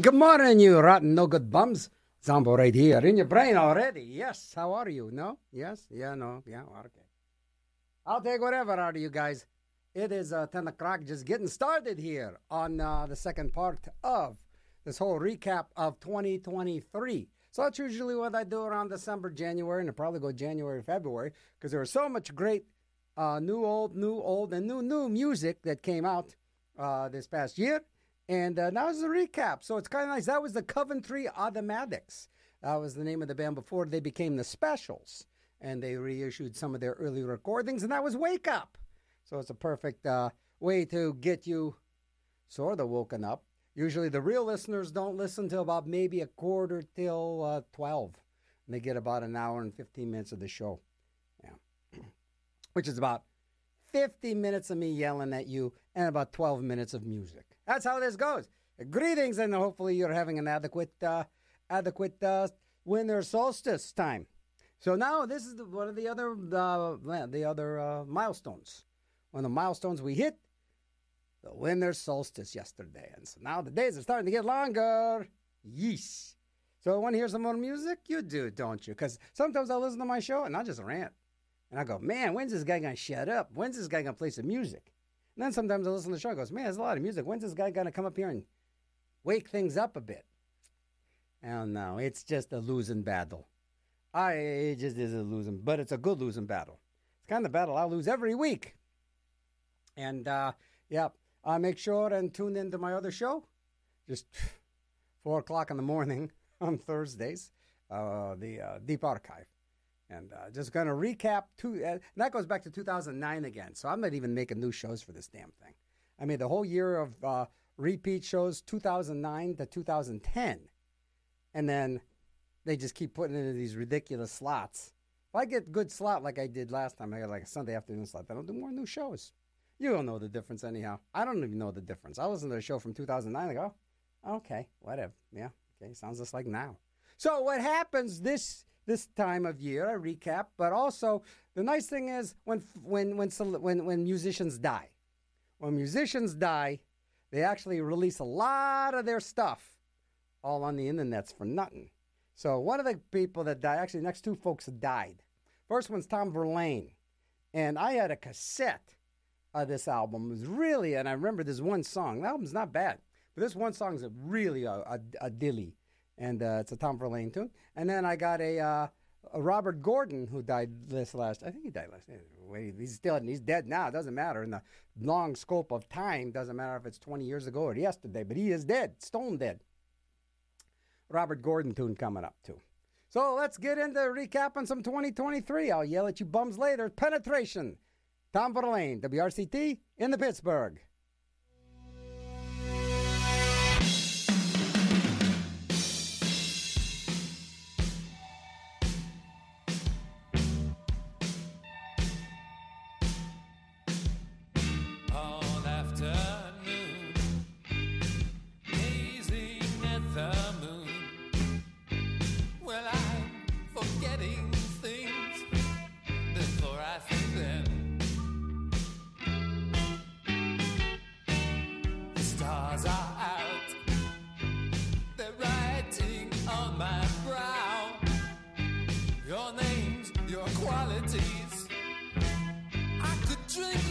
Good morning, you rotten no good bums. Zombo right here in your brain already. Yes, how are you? No? Yes? Yeah, no? Yeah, okay. I'll take whatever out of you guys. It is uh, 10 o'clock, just getting started here on uh, the second part of this whole recap of 2023. So that's usually what I do around December, January, and I'll probably go January, February, because there was so much great uh, new, old, new, old, and new, new music that came out uh, this past year. And uh, now is the recap. So it's kind of nice. That was the Coventry Automatics. That was the name of the band before they became the Specials. And they reissued some of their early recordings, and that was Wake Up. So it's a perfect uh, way to get you sort of woken up. Usually the real listeners don't listen till about maybe a quarter till uh, 12. And they get about an hour and 15 minutes of the show. Yeah. Which is about 50 minutes of me yelling at you and about 12 minutes of music. That's how this goes. Greetings, and hopefully you're having an adequate, uh, adequate uh, winter solstice time. So now this is the, one of the other, uh, the other uh, milestones. One of the milestones we hit, the winter solstice yesterday, and so now the days are starting to get longer. Yeesh. So want to hear some more music? You do, don't you? Because sometimes I listen to my show and I just rant. And I go, man, when's this guy to shut up? When's this guy to play some music? And then sometimes I listen to the show and goes, man, there's a lot of music. When's this guy going to come up here and wake things up a bit? I don't know. It's just a losing battle. I it just is a losing, but it's a good losing battle. It's kind of battle I lose every week. And uh, yeah, I make sure and tune into my other show, just four o'clock in the morning on Thursdays, uh, the uh, Deep Archive. And uh, just going to recap two. Uh, that goes back to 2009 again. So I'm not even making new shows for this damn thing. I mean, the whole year of uh, repeat shows, 2009 to 2010, and then they just keep putting into these ridiculous slots. If I get good slot like I did last time, I got like a Sunday afternoon slot. Then I'll do more new shows. You don't know the difference anyhow. I don't even know the difference. I listened to a show from 2009. I go, oh, okay, whatever. Yeah, okay, sounds just like now. So what happens this this time of year, a recap. But also, the nice thing is when when when when when musicians die, when musicians die, they actually release a lot of their stuff all on the internets for nothing. So one of the people that died, actually, next two folks died. First one's Tom Verlaine, and I had a cassette of this album. It was really, and I remember this one song. The album's not bad, but this one song is a really a, a, a dilly and uh, it's a Tom Verlaine tune. And then I got a, uh, a Robert Gordon who died this last. I think he died last. Wait, He's still he's dead now. It doesn't matter in the long scope of time. Doesn't matter if it's 20 years ago or yesterday. But he is dead, stone dead. Robert Gordon tune coming up too. So let's get into recapping some 2023. I'll yell at you bums later. Penetration. Tom Verlaine, WRCT in the Pittsburgh. your names, your qualities. I could drink.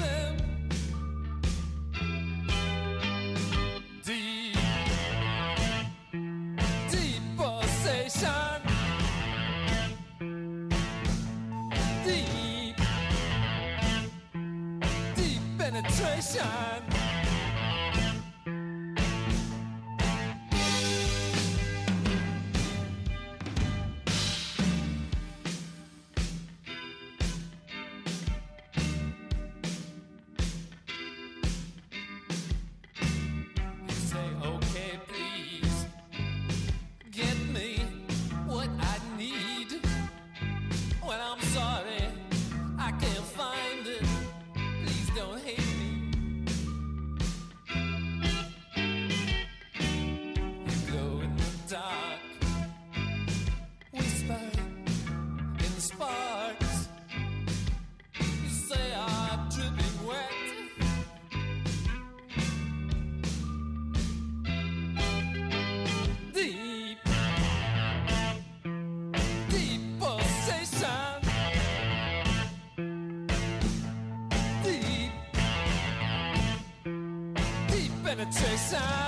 Sanitation.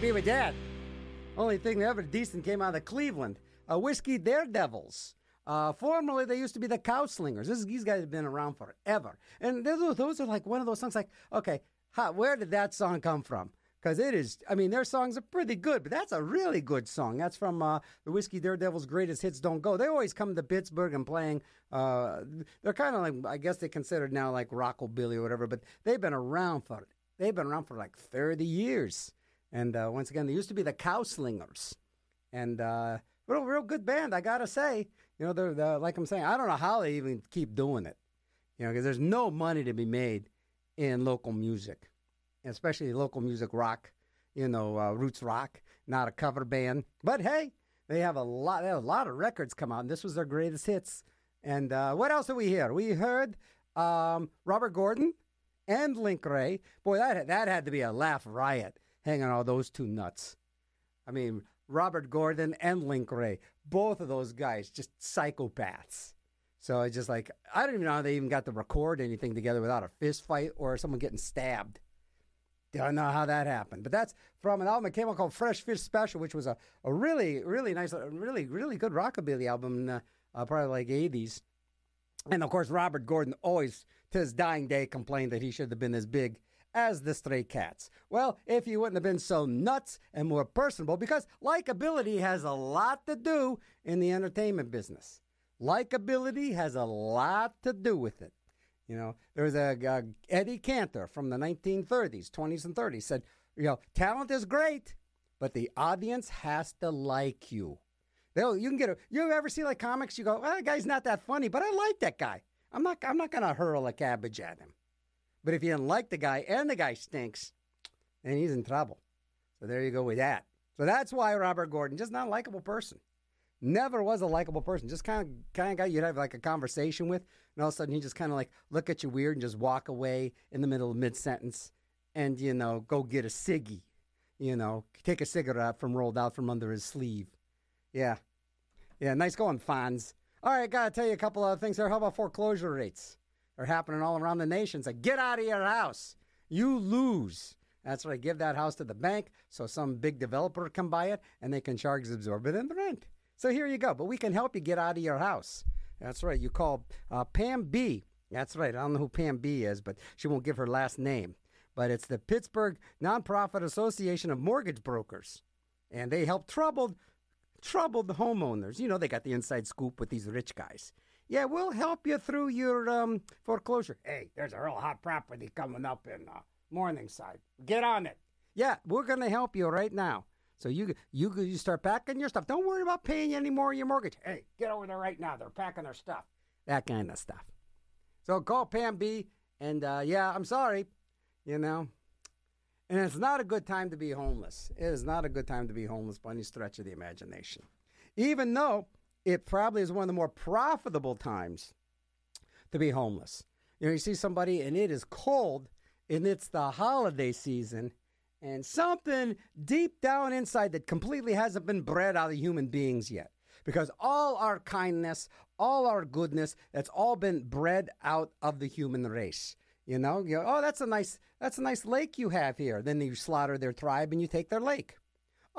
Be with that. Only thing that ever decent came out of Cleveland. Uh, Whiskey Daredevils. Uh, formerly, they used to be the Cow Slingers. This, these guys have been around forever. And those, those are like one of those songs like, okay, how, where did that song come from? Because it is, I mean, their songs are pretty good, but that's a really good song. That's from uh, the Whiskey Daredevils' Greatest Hits Don't Go. They always come to Pittsburgh and playing. Uh, they're kind of like, I guess they considered now like rockabilly or whatever, but they've been around for, they've been around for like 30 years. And uh, once again, they used to be the Cow Slingers. And uh, real, real good band, I got to say. You know, they're, they're, like I'm saying, I don't know how they even keep doing it. You know, because there's no money to be made in local music, especially local music rock, you know, uh, roots rock, not a cover band. But hey, they have a lot, have a lot of records come out, and this was their greatest hits. And uh, what else did we hear? We heard um, Robert Gordon and Link Wray. Boy, that that had to be a laugh riot hanging on, all those two nuts. I mean, Robert Gordon and Link Wray, both of those guys, just psychopaths. So it's just like I don't even know how they even got to record anything together without a fist fight or someone getting stabbed. Don't know how that happened. But that's from an album that came out called Fresh Fish Special, which was a, a really, really nice, really, really good rockabilly album, uh, probably like 80s. And of course, Robert Gordon always, to his dying day, complained that he should have been as big as the Stray Cats. Well, if you wouldn't have been so nuts and more personable, because likability has a lot to do in the entertainment business. Likability has a lot to do with it. You know, there's a, a Eddie Cantor from the 1930s, 20s, and 30s said, you know, talent is great, but the audience has to like you. They'll, you can get a, you ever see like comics? You go, well, that guy's not that funny, but I like that guy. I'm not, I'm not going to hurl a cabbage at him. But if you didn't like the guy and the guy stinks, then he's in trouble. So there you go with that. So that's why Robert Gordon, just not a likable person. Never was a likable person. Just kind of kind of guy you'd have like a conversation with, and all of a sudden he just kind of like look at you weird and just walk away in the middle of mid sentence, and you know go get a ciggy, you know take a cigarette from rolled out from under his sleeve. Yeah, yeah, nice going, Fonz. All right, gotta tell you a couple other things here. How about foreclosure rates? Are happening all around the nation. Say, get out of your house. You lose. That's right. Give that house to the bank so some big developer can buy it and they can charge exorbitant rent. So here you go. But we can help you get out of your house. That's right. You call uh, Pam B. That's right. I don't know who Pam B is, but she won't give her last name. But it's the Pittsburgh Nonprofit Association of Mortgage Brokers. And they help troubled, troubled homeowners. You know, they got the inside scoop with these rich guys. Yeah, we'll help you through your um, foreclosure. Hey, there's a real hot property coming up in uh, Morningside. Get on it. Yeah, we're going to help you right now. So you you you start packing your stuff. Don't worry about paying any more of your mortgage. Hey, get over there right now. They're packing their stuff. That kind of stuff. So call Pam B. And uh, yeah, I'm sorry, you know. And it's not a good time to be homeless. It is not a good time to be homeless by any stretch of the imagination. Even though it probably is one of the more profitable times to be homeless. You know, you see somebody and it is cold and it's the holiday season and something deep down inside that completely hasn't been bred out of human beings yet. Because all our kindness, all our goodness, that's all been bred out of the human race. You know, you oh, that's a nice, that's a nice lake you have here. Then you slaughter their tribe and you take their lake.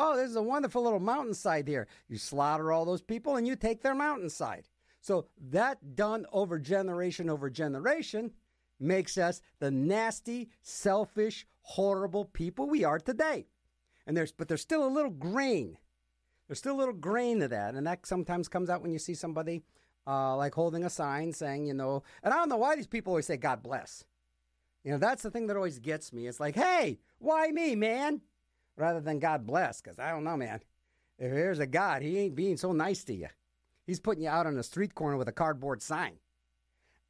Oh, there's a wonderful little mountainside here. You slaughter all those people and you take their mountainside. So that done over generation over generation makes us the nasty, selfish, horrible people we are today. And there's but there's still a little grain. There's still a little grain of that, and that sometimes comes out when you see somebody uh, like holding a sign saying, you know, and I don't know why these people always say God bless. You know, that's the thing that always gets me. It's like, hey, why me, man? Rather than God bless. Because I don't know, man. If there's a God, he ain't being so nice to you. He's putting you out on a street corner with a cardboard sign.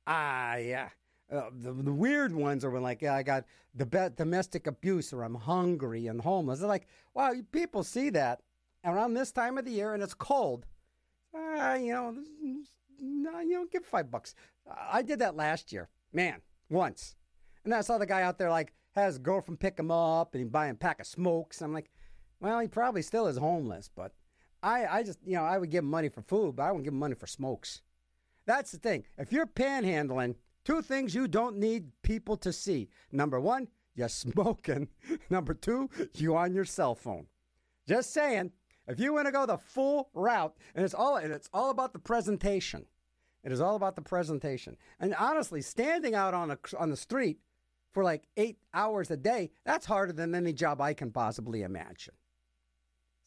Ah, yeah. Uh, the, the, weird ones are when like, yeah, I got the be- domestic abuse or I'm hungry and homeless. They're like, wow, people see that around this time of the year and it's cold. Uh, you know, no, you know, give five bucks. I did that last year, man, once, and I saw the guy out there like, has his girlfriend pick him up and he buy him a pack of smokes. I'm like, well, he probably still is homeless, but I, I just, you know, I would give him money for food, but I wouldn't give him money for smokes. That's the thing. If you're panhandling, two things you don't need people to see. Number one, you're smoking. Number two, you on your cell phone. Just saying. If you want to go the full route, and it's all and it's all about the presentation. It is all about the presentation. And honestly, standing out on a on the street for like eight hours a day, that's harder than any job I can possibly imagine.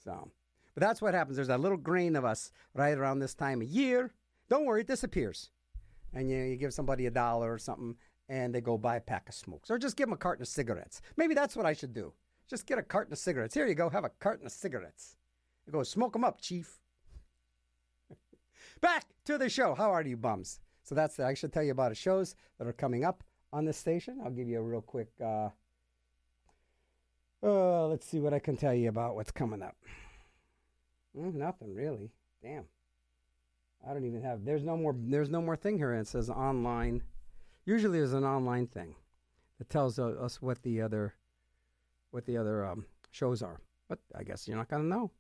So, but that's what happens. There's a little grain of us right around this time of year. Don't worry, it disappears. And you, you give somebody a dollar or something, and they go buy a pack of smokes, or just give them a carton of cigarettes. Maybe that's what I should do. Just get a carton of cigarettes. Here you go. Have a carton of cigarettes. Go smoke them up, chief. Back to the show. How are you, bums? So that's the, I should tell you about the shows that are coming up on this station. I'll give you a real quick. Uh, uh, let's see what I can tell you about what's coming up. Mm, nothing really. Damn. I don't even have. There's no more. There's no more thing here. It says online. Usually, there's an online thing that tells us what the other, what the other um, shows are. But I guess you're not gonna know.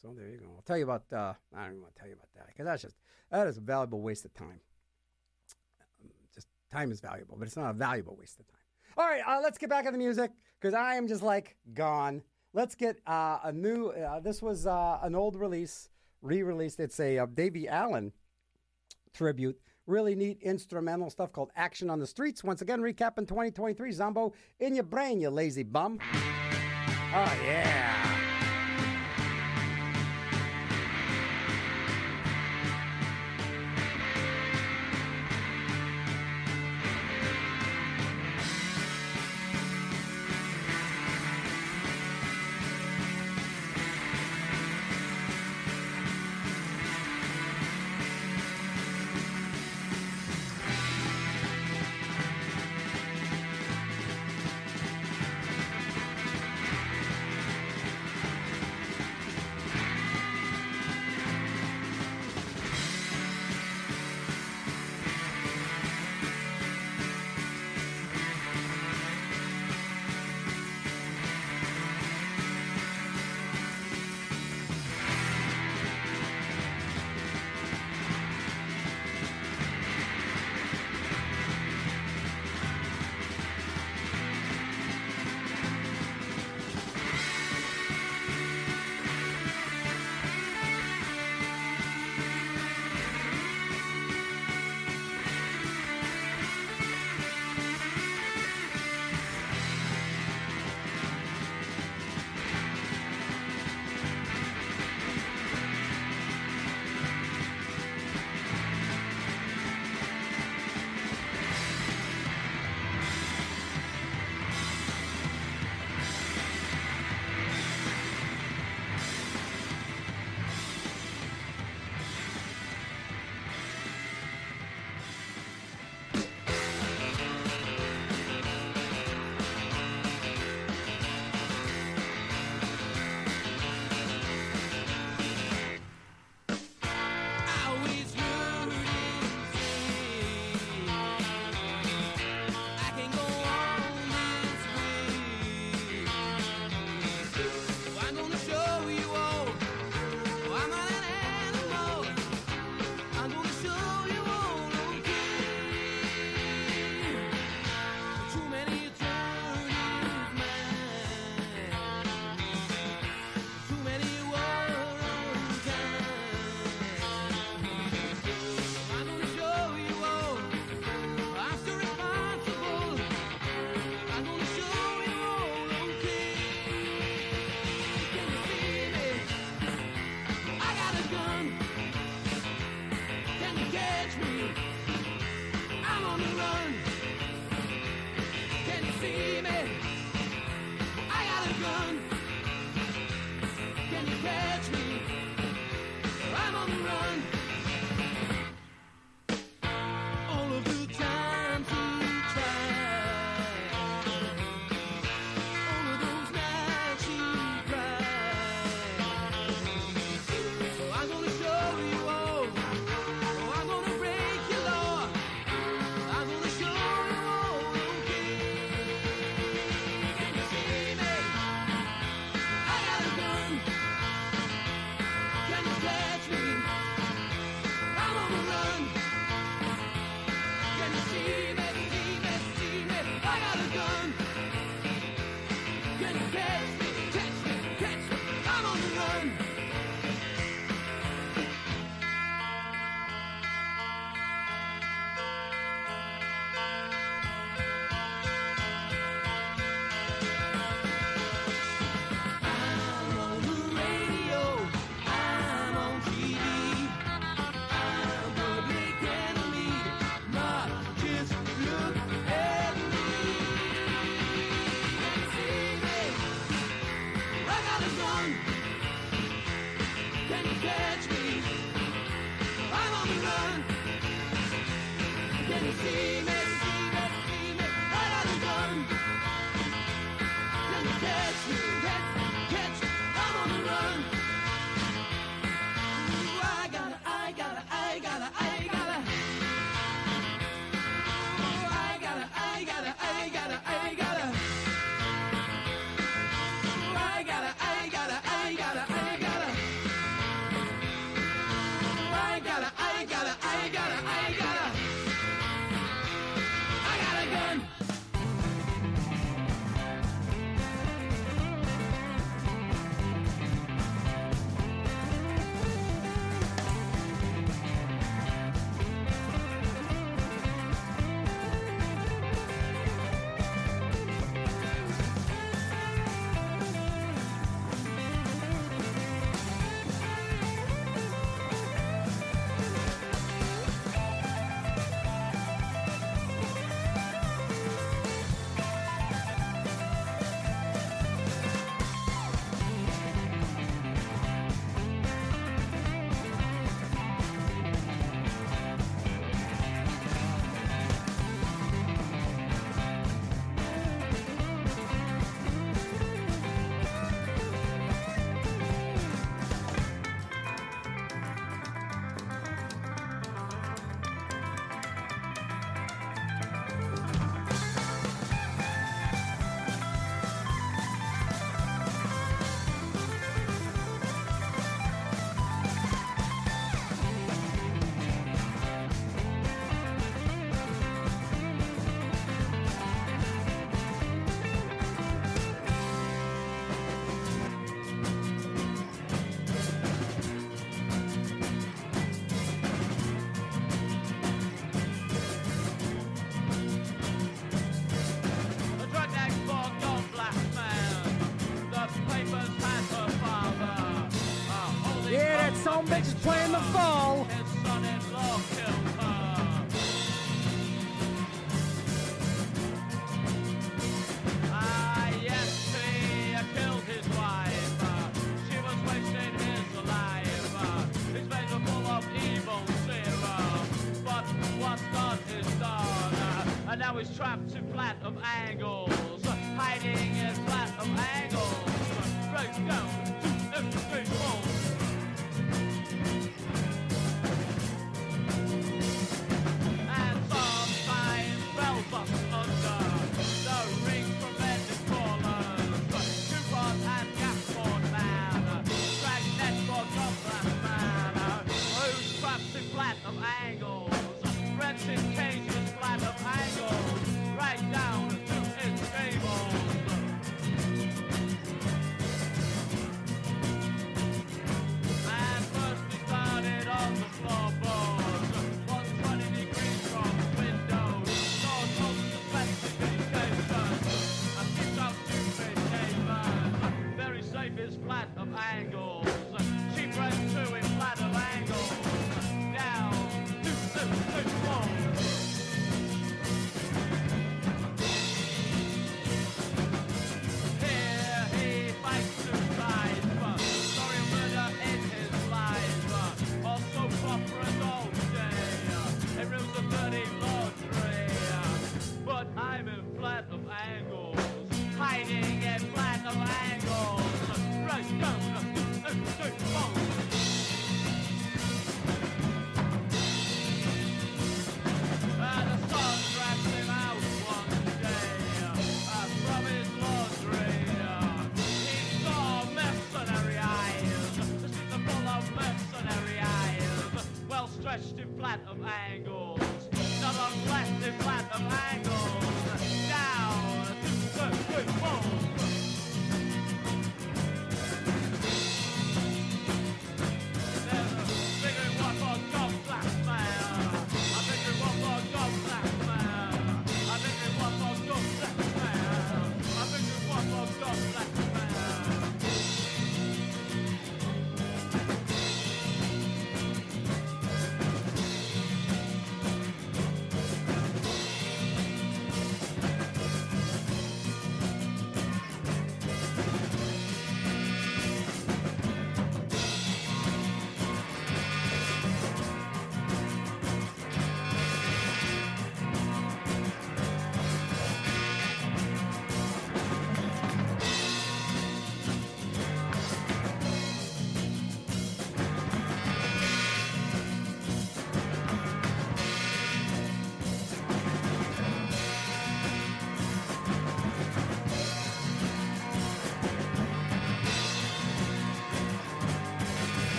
So there you go. I'll tell you about. Uh, I don't even want to tell you about that because that's just that is a valuable waste of time. Time is valuable, but it's not a valuable waste of time. All right, uh, let's get back to the music because I am just like gone. Let's get uh, a new. Uh, this was uh, an old release, re-released. It's a uh, Davie Allan tribute. Really neat instrumental stuff called "Action on the Streets." Once again, recapping 2023. Zombo in your brain, you lazy bum. Oh yeah.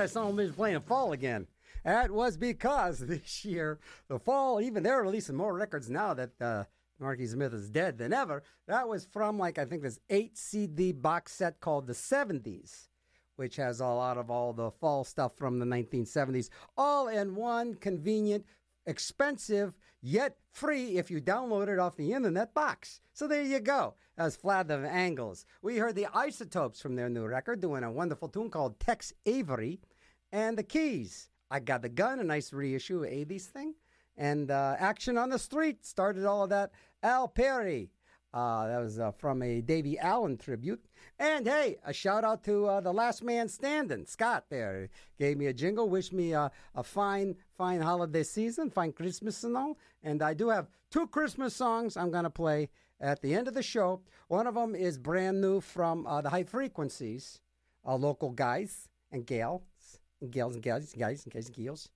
Yeah, yeah, someone's playing fall again. That was because this year, the fall, even they're releasing more records now that uh, Marky Smith is dead than ever. That was from, like, I think this 8 CD box set called The 70s, which has a lot of all the fall stuff from the 1970s, all in one convenient, expensive, yet free if you download it off the internet box. So there you go. As Flat of Angles. We heard the Isotopes from their new record doing a wonderful tune called Tex Avery and the Keys. I Got the Gun, a nice reissue of 80s thing. And uh, Action on the Street started all of that. Al Perry. Uh, that was uh, from a Davie Allan tribute. And hey, a shout out to uh, the last man standing, Scott. There gave me a jingle. Wish me a fine, fine holiday season, fine Christmas and all. And I do have two Christmas songs I'm going to play at the end of the show. One of them is brand new from uh, the High Frequencies, local guys and gals, gals and gals, guys and guys and gals.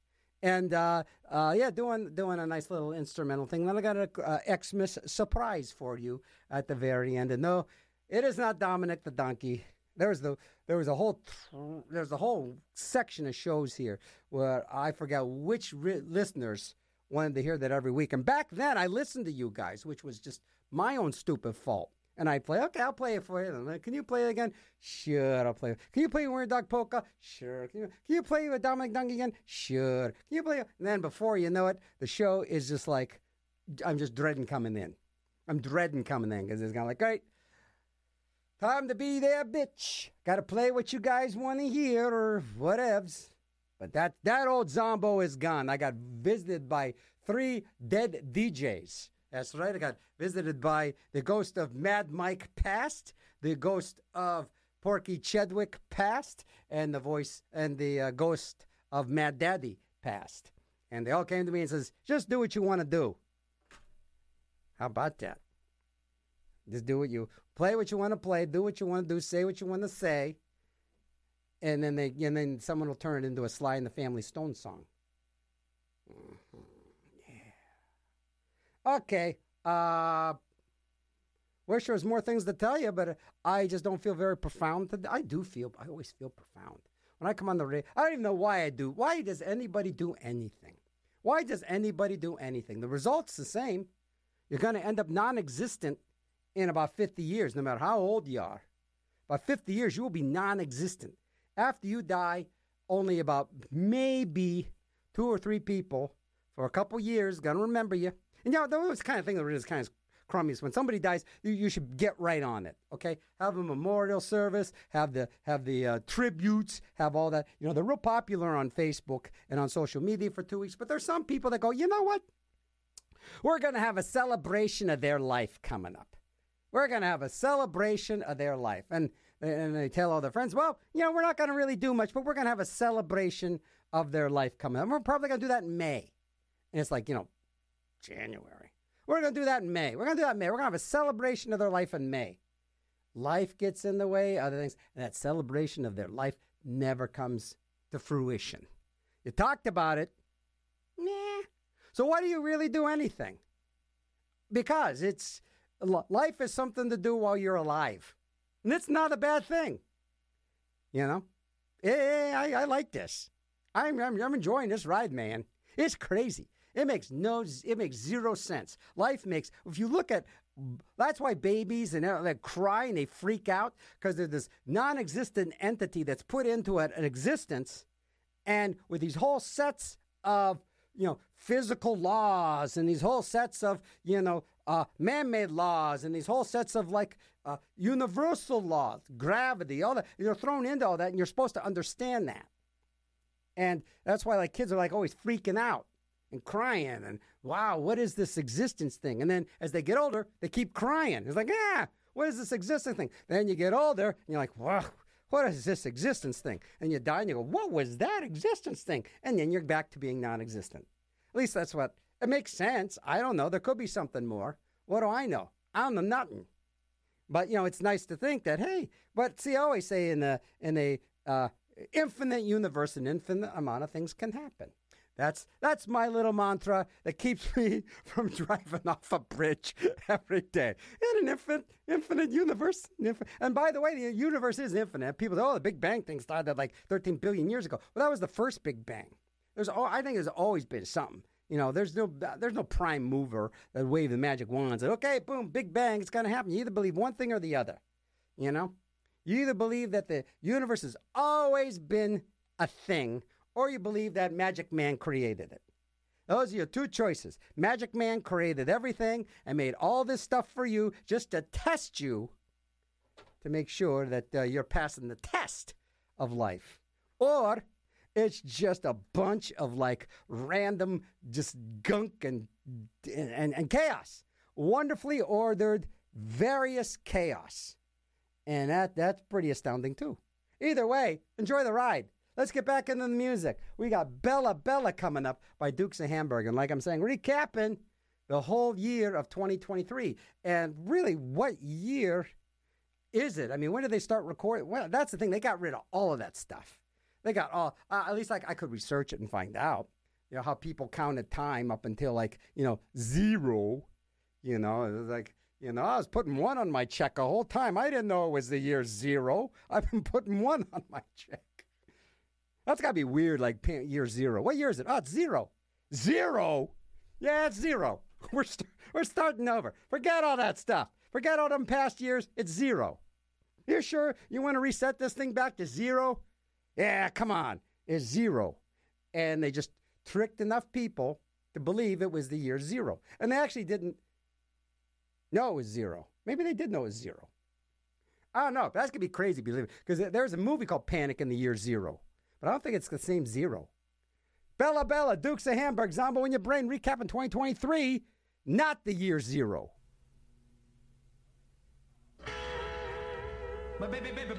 And uh, uh, yeah, doing doing a nice little instrumental thing. Then I got an uh, Xmas surprise for you at the very end. And no, it is not Dominic the Donkey. There's the there was a whole there's a whole section of shows here where I forgot which ri- listeners wanted to hear that every week. And back then, I listened to you guys, which was just my own stupid fault. And I play, okay, I'll play it for you. Can you play it again? Sure, I'll play it. Can you play Weird Dog Polka? Sure. Can you, can you play with Dominic Dunk again? Sure. Can you play? And then before you know it, the show is just like, I'm just dreading coming in. I'm dreading coming in because it's kind of like, great, time to be there, bitch. Got to play what you guys want to hear or whatevs. But that, that old Zombo is gone. I got visited by three dead DJs that's right. I got visited by the ghost of Mad Mike past, the ghost of Porky Chedwick past, and the voice and the uh, ghost of Mad Daddy past. And they all came to me and says, "Just do what you want to do." How about that? Just do what you play, what you want to play, do what you want to do, say what you want to say, and then they and then someone will turn it into a Sly and the Family Stone song. Okay. Uh, wish there was more things to tell you, but I just don't feel very profound. Today. I do feel, I always feel profound. When I come on the radio, I don't even know why I do. Why does anybody do anything? Why does anybody do anything? The result's the same. You're going to end up non existent in about 50 years, no matter how old you are. By 50 years, you will be non existent. After you die, only about maybe two or three people for a couple years going to remember you and you know, those kind of thing that is kind of crummy is when somebody dies, you, you should get right on it. Okay, have a memorial service, have the have the uh, tributes, have all that. You know, they're real popular on Facebook and on social media for two weeks. But there's some people that go, you know what? We're going to have a celebration of their life coming up. We're going to have a celebration of their life, and and they tell all their friends, well, you know, we're not going to really do much, but we're going to have a celebration of their life coming up. We're probably going to do that in May. And it's like, you know, January. We're going to do that in May. We're going to do that in May. We're going to have a celebration of their life in May. Life gets in the way, other things, and that celebration of their life never comes to fruition. You talked about it. Nah. So why do you really do anything? Because it's life is something to do while you're alive. And it's not a bad thing. You know? Hey, I, I like this. I'm, I'm, I'm enjoying this ride, man. It's crazy. It makes no, it makes zero sense. Life makes, if you look at, that's why babies and they cry and they freak out because there's this non existent entity that's put into an existence. And with these whole sets of, you know, physical laws and these whole sets of, you know, uh, man made laws and these whole sets of like uh, universal laws, gravity, all that, you're thrown into all that and you're supposed to understand that. And that's why like kids are like always freaking out and crying and wow, what is this existence thing? And then as they get older, they keep crying. It's like, yeah, what is this existence thing? Then you get older and you're like, wow, what is this existence thing? And you die and you go, what was that existence thing? And then you're back to being non existent. At least that's what it makes sense. I don't know. There could be something more. What do I know? I don't know nothing. But you know, it's nice to think that hey. But see, I always say in a in a uh, infinite universe, an infinite amount of things can happen. That's that's my little mantra that keeps me from driving off a bridge every day. In an infinite, infinite universe. And by the way, the universe is infinite. People "Oh, the Big Bang thing started like 13 billion years ago." Well, that was the first Big Bang. There's, al- I think, there's always been something. You know, there's no, there's no prime mover that wave the magic wand and said, "Okay, boom, Big Bang, it's to happen." You either believe one thing or the other. You know, you either believe that the universe has always been a thing, or you believe that Magic Man created it. Those are your two choices. Magic Man created everything and made all this stuff for you just to test you to make sure that uh, you're passing the test of life. Or it's just a bunch of like random just gunk and and, and chaos. Wonderfully ordered, various chaos. And that that's pretty astounding too. Either way, enjoy the ride. Let's get back into the music. We got Bella Bella coming up by Dukes of Hamburg. And like I'm saying, recapping the whole year of 2023. And really, what year is it? I mean, when did they start recording? Well, that's the thing. They got rid of all of that stuff. They got all, uh, at least like I could research it and find out, you know, how people counted time up until like, you know, zero. You know, it was like, you know, I was putting one on my check a whole time. I didn't know it was the year zero. I've been putting one on my check. That's got to be weird, like year zero. What year is it? Oh, it's zero. Zero? Yeah, it's zero. We're, st- we're starting over. Forget all that stuff. Forget all them past years. It's zero. You sure you want to reset this thing back to zero? Yeah, come on. It's zero. And they just tricked enough people to believe it was the year zero. And they actually didn't know it was zero. Maybe they did know it was zero. I don't know. That's going to be crazy, believe it. Because there's a movie called Panic in the Year Zero but I don't think it's the same zero. Bella Bella, Dukes of Hamburg, Zombo in your brain, recap in 2023, not the year zero. My baby, baby,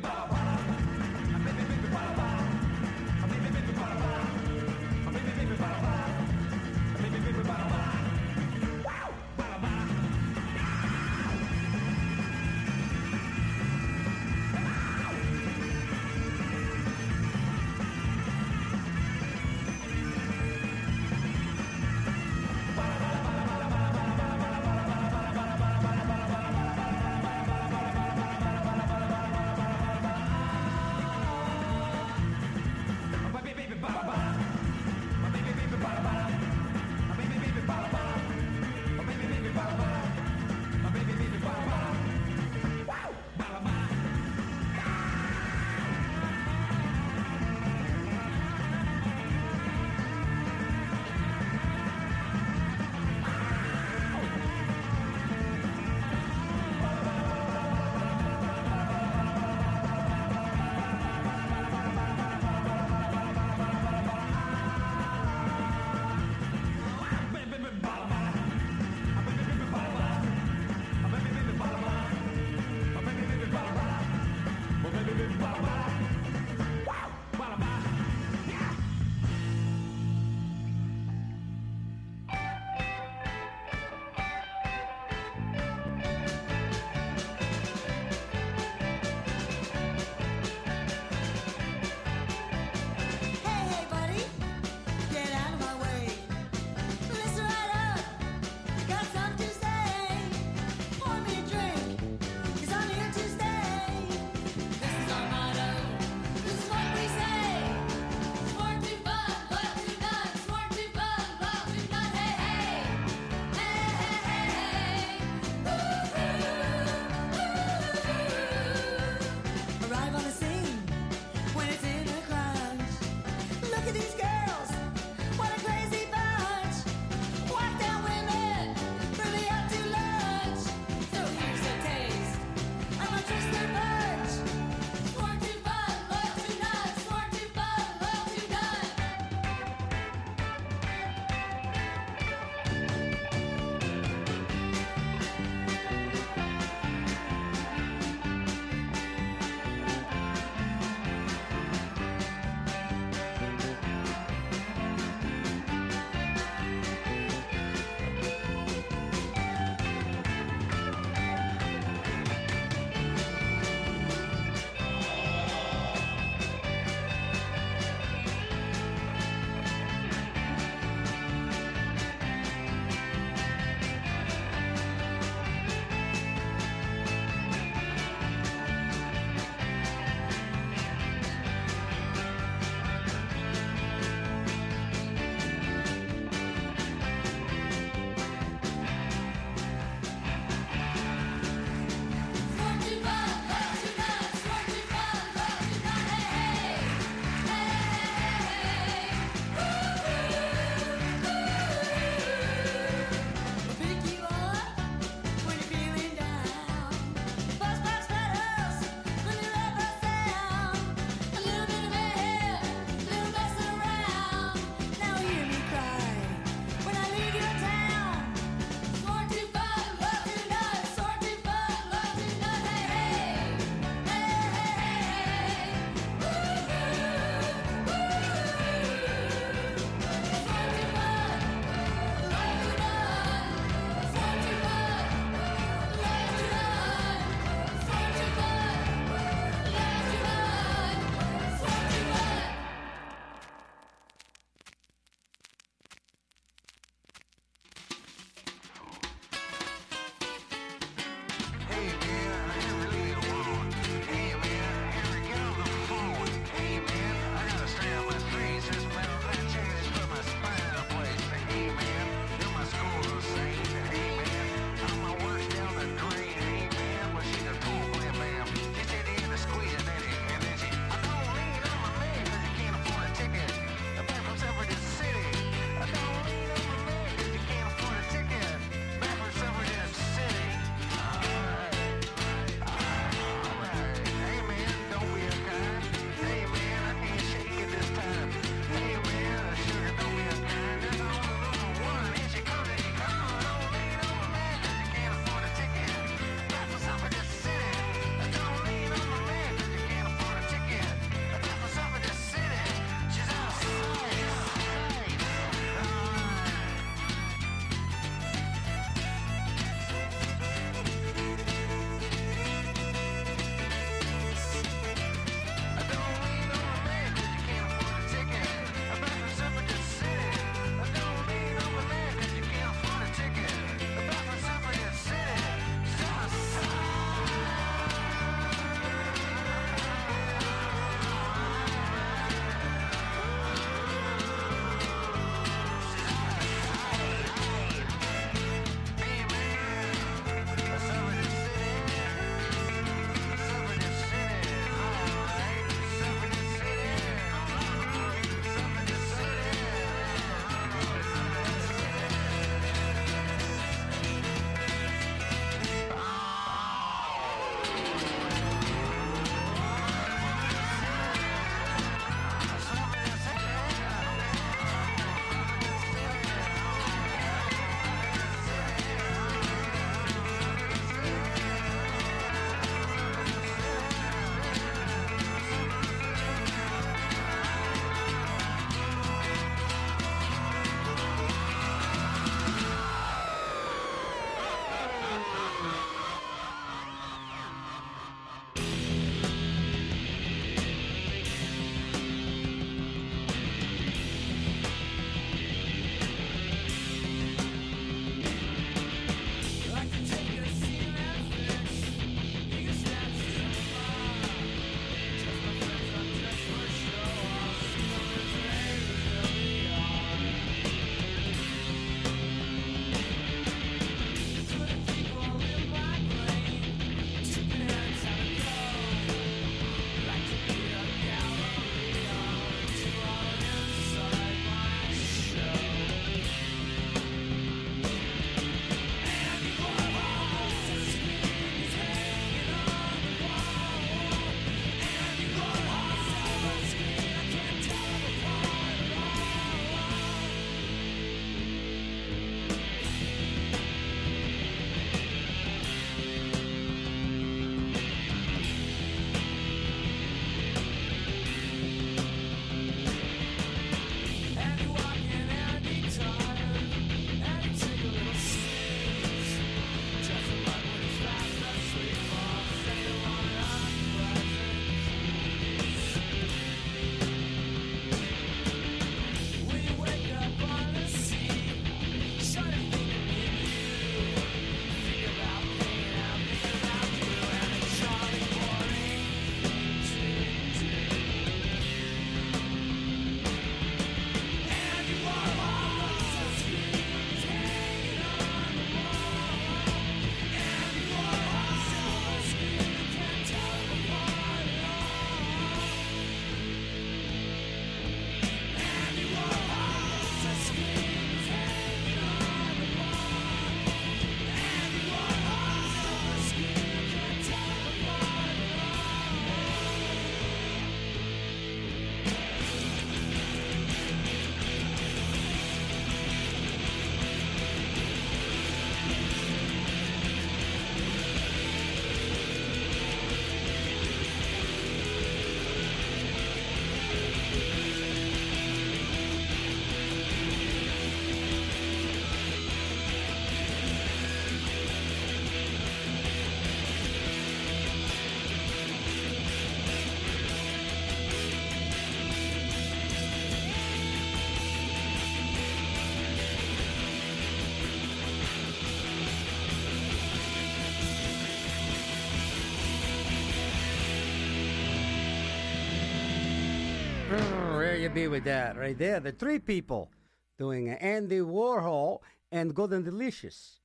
you be with that? Right there, the three people doing Andy Warhol and Golden Delicious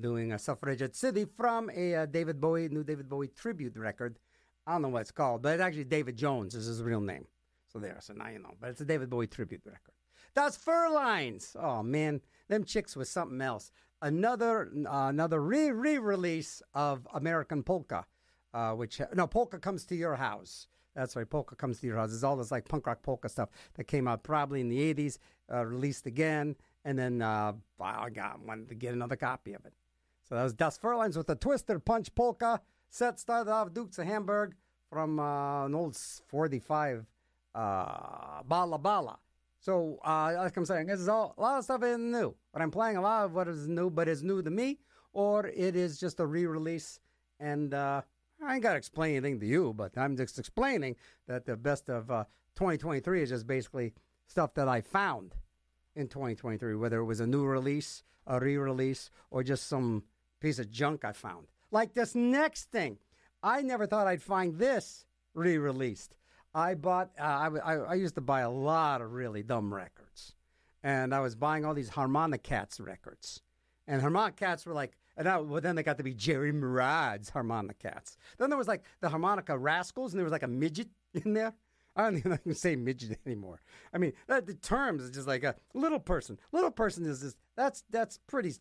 doing a Suffragette City from a uh, David Bowie, new David Bowie tribute record. I don't know what it's called, but it's actually David Jones is his real name. So there, so now you know. But it's a David Bowie tribute record. That's Furlines. Oh man, them chicks was something else. Another uh, another re re release of American Polka, uh, which no Polka comes to your house. That's right, Polka comes to your house. It's all this like punk rock polka stuff that came out probably in the '80s, uh, released again, and then uh, I got wanted to get another copy of it. So that was Das Furlines with the Twister Punch Polka. Set started off Dukes of Hamburg from uh, an old 45 uh, Bella Bella. So, uh, like I'm saying, this is all, a lot of stuff isn't new. But I'm playing a lot of what is new, but is new to me, or it is just a re release. And uh, I ain't got to explain anything to you, but I'm just explaining that the best of uh, 2023 is just basically stuff that I found in 2023, whether it was a new release, a re release, or just some piece of junk I found. Like this next thing. I never thought I'd find this re released. I bought, uh, I, I, I used to buy a lot of really dumb records. And I was buying all these Harmonica Cats records. And Harmonica Cats were like, and I, well, then they got to be Jerry Murad's Harmonica Cats. Then there was like the Harmonica Rascals, and there was like a midget in there. I don't even, say midget anymore. I mean, that, the terms is just like a little person. Little person is just, that's, that's pretty,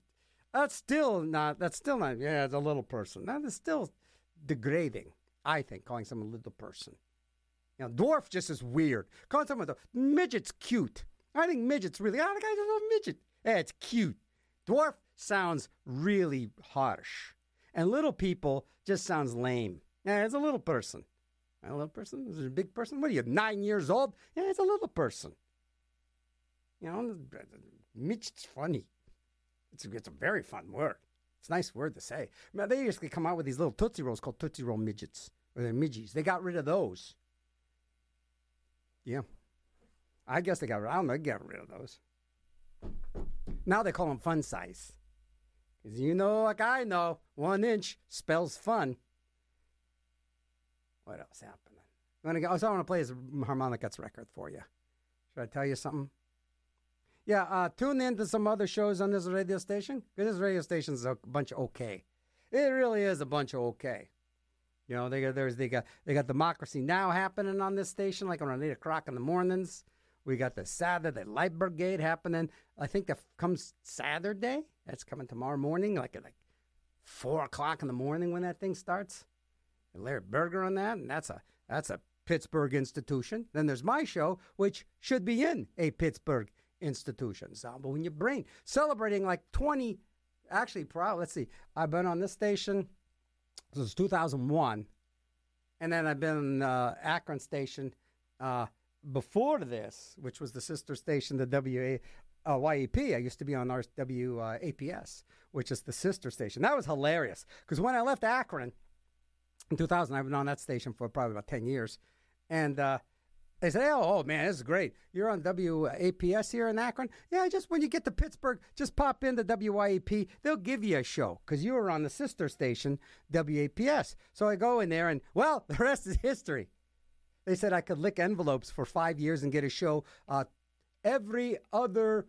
that's still not, that's still not, yeah, it's a little person. That is still degrading, I think, calling someone a little person. You know, dwarf just is weird. Calling someone a midget's cute. I think midget's really, oh, the guy's a little midget. Yeah, it's cute. Dwarf sounds really harsh. And little people just sounds lame. Yeah, it's a little person. A little person? Is it a big person? What are you, nine years old? Yeah, it's a little person. You know, midget's funny. It's a, it's a very fun word. It's a nice word to say. Man, they to come out with these little Tootsie Rolls called Tootsie Roll midgets, or they're midgies. They got rid of those. Yeah. I guess they got rid I don't know, they got rid of those. Now they call them fun size. You know, like I know, one inch spells fun. What else happening? I'm gonna go, also, I want to play this Harmonicas record for you. Should I tell you something? Yeah, uh, tune in to some other shows on this radio station. Because this radio station is a bunch of okay. It really is a bunch of okay. You know, they got there's they got they got democracy now happening on this station, like around eight o'clock in the mornings. We got the Saturday Light Brigade happening. I think that comes Saturday. That's coming tomorrow morning, like at like four o'clock in the morning when that thing starts. And Larry Berger on that, and that's a that's a Pittsburgh institution. Then there's my show, which should be in a Pittsburgh institution. Zombo in your brain, celebrating like twenty. Actually, probably let's see. I've been on this station since 2001, and then I've been uh, Akron station uh, before this, which was the sister station, the WA. Uh, YEP. I used to be on our WAPS, which is the sister station. That was hilarious because when I left Akron in 2000, I've been on that station for probably about 10 years. And uh, they say, oh, oh, man, this is great. You're on WAPS here in Akron? Yeah, just when you get to Pittsburgh, just pop into WYEP. They'll give you a show because you were on the sister station, WAPS. So I go in there and, well, the rest is history. They said I could lick envelopes for five years and get a show uh, every other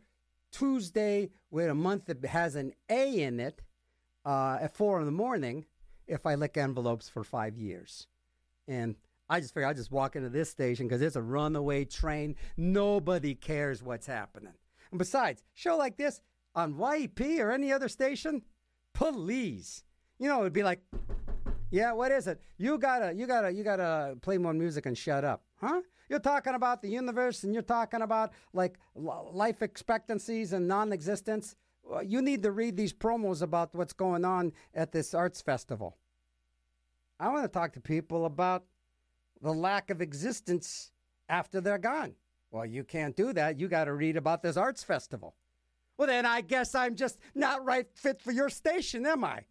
Tuesday with a month that has an A in it uh, at four in the morning if I lick envelopes for five years. And I just figure I'll just walk into this station because it's a runaway train. Nobody cares what's happening. And besides, show like this on YEP or any other station, please. You know, it'd be like, yeah, what is it? You gotta, you gotta, you gotta play more music and shut up, huh? You're talking about the universe and you're talking about like life expectancies and non-existence. You need to read these promos about what's going on at this arts festival. I want to talk to people about the lack of existence after they're gone. Well, you can't do that. You got to read about this arts festival. Well, then I guess I'm just not right fit for your station, am I?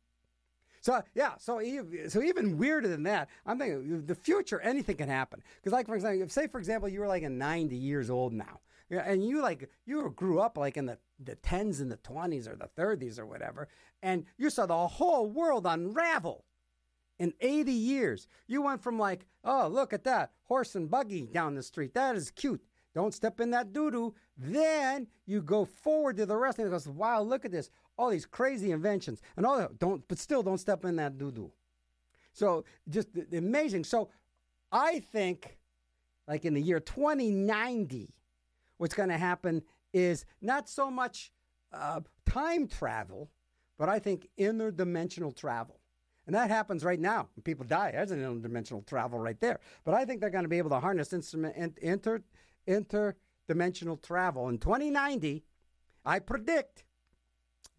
So yeah, so even, so even weirder than that, I'm thinking the future, anything can happen. Because like for example, say for example, you were like a 90 years old now, and you like you grew up like in the the 10s and the 20s or the 30s or whatever, and you saw the whole world unravel in 80 years. You went from like, oh, look at that horse and buggy down the street. That is cute. Don't step in that doo doo. Then you go forward to the rest and it goes, wow, look at this. All these crazy inventions and all that. Don't, but still don't step in that doo doo. So just amazing. So I think, like in the year 2090, what's going to happen is not so much uh, time travel, but I think interdimensional travel. And that happens right now. People die, there's an interdimensional travel right there. But I think they're going to be able to harness inter, interdimensional travel. In 2090, I predict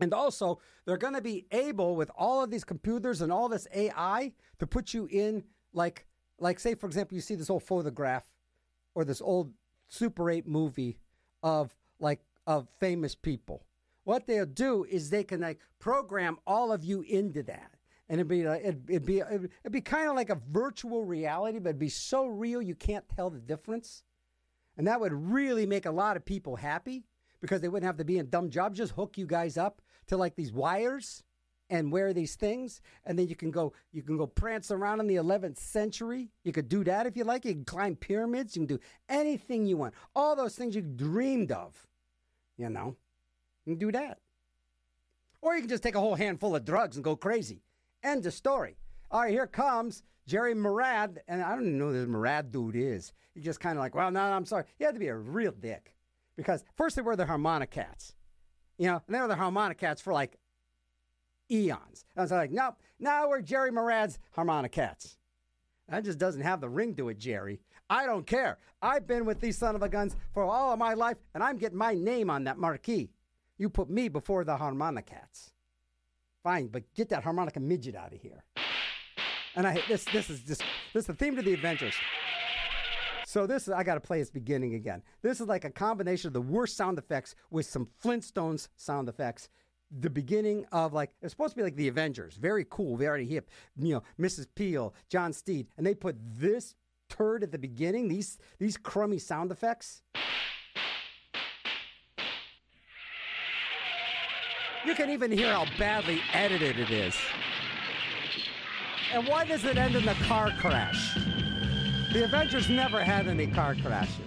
and also, they're going to be able, with all of these computers and all this AI, to put you in like, like say, for example, you see this old photograph or this old Super 8 movie of like of famous people. What they'll do is they can like program all of you into that. And it'd be it'd, it'd be it'd, it'd be kind of like a virtual reality, but it'd be so real you can't tell the difference. And that would really make a lot of people happy because they wouldn't have to be in dumb jobs. Just hook you guys up to like these wires and wear these things, and then you can go you can go prance around in the 11th century. You could do that if you like. You can climb pyramids. You can do anything you want. All those things you dreamed of. You know, you can do that. Or you can just take a whole handful of drugs and go crazy. End of story. All right, here comes Jerry Murad, and I don't even know who this Murad dude is. He's just kind of like, well, no, no, I'm sorry. He had to be a real dick because first they were the harmonica cats, you know, and they were the harmonica cats for like eons. And I was like, nope, now we're Jerry Murad's harmonica cats. That just doesn't have the ring to it, Jerry. I don't care. I've been with these son of a guns for all of my life, and I'm getting my name on that marquee. You put me before the harmonica cats. Fine, but get that harmonica midget out of here. And I this this is just this is the theme to the adventures. So this is I got to play its beginning again. This is like a combination of the worst sound effects with some Flintstones sound effects. The beginning of like it's supposed to be like the Avengers, very cool, very hip. You know, Mrs. Peel, John Steed, and they put this turd at the beginning. These these crummy sound effects. You can even hear how badly edited it is. And why does it end in a car crash? The Avengers never had any car crashes.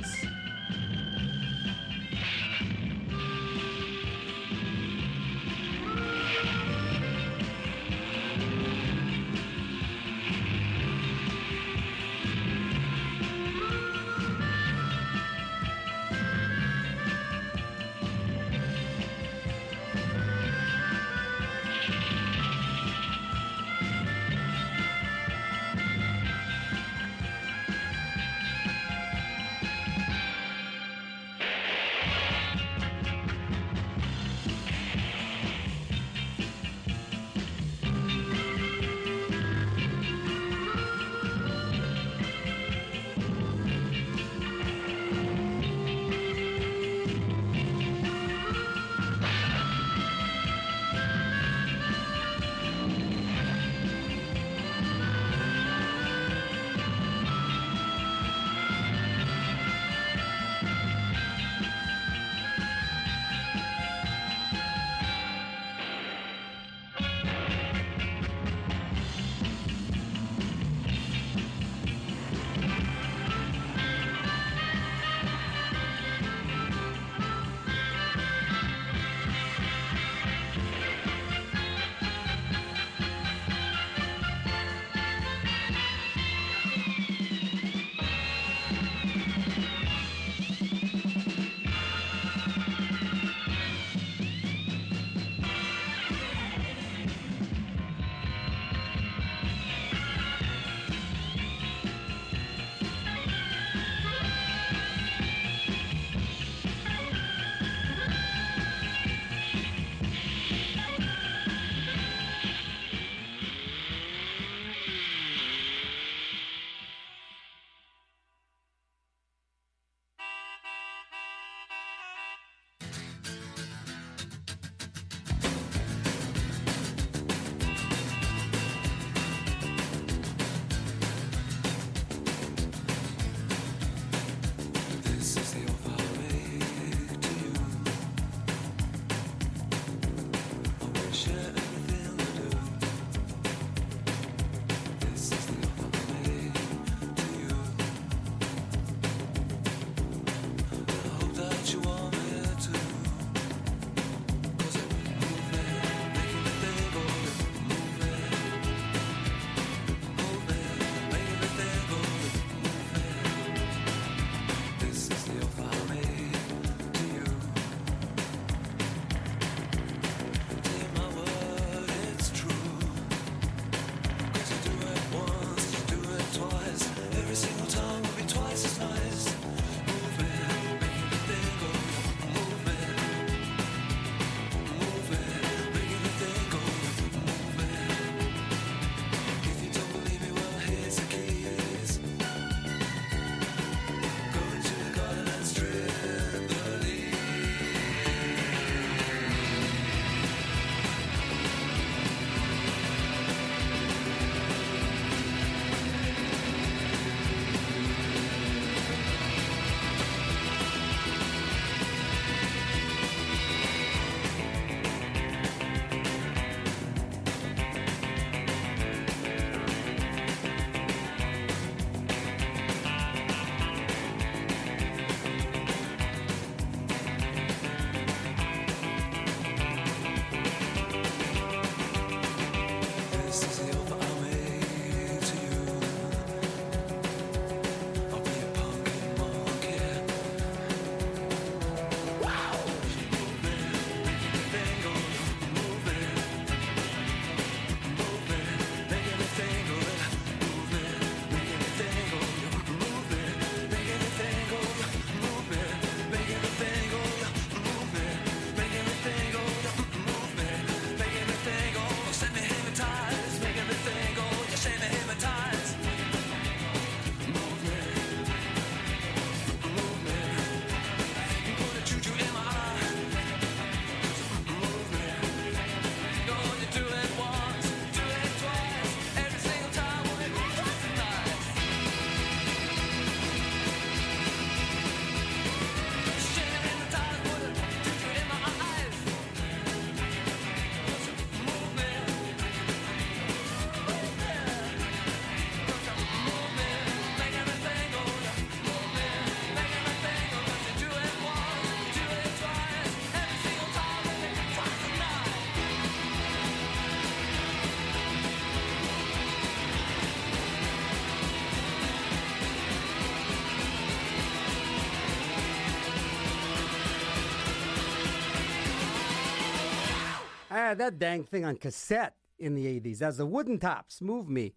Had that dang thing on cassette in the 80s. As the Woodentops Move Me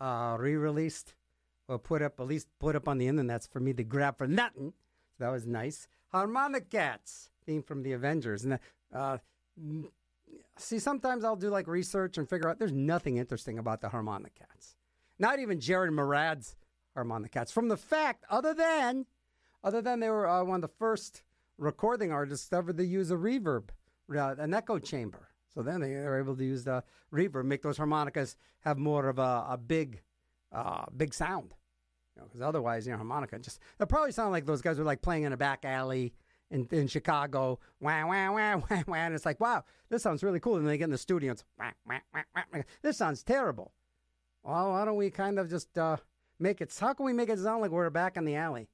uh, re released or put up, at least put up on the internet for me to grab for nothing. So that was nice. Harmonicats, theme from the Avengers. And uh, see, sometimes I'll do like research and figure out there's nothing interesting about the Harmonicats. Not even Jerry Murad's Harmonicats. From the fact, other than, other than they were uh, one of the first recording artists ever to use a reverb, uh, an echo chamber. So then they are able to use the reverb, make those harmonicas have more of a, a big, uh, big sound. You know, because otherwise, you know, harmonica just they probably sound like those guys were like playing in a back alley in, in Chicago. Wah wah wah wah wah. And it's like, wow, this sounds really cool. And then they get in the studio, and it's wah, wah, wah, wah. this sounds terrible. Well, why don't we kind of just uh, make it? How can we make it sound like we're back in the alley?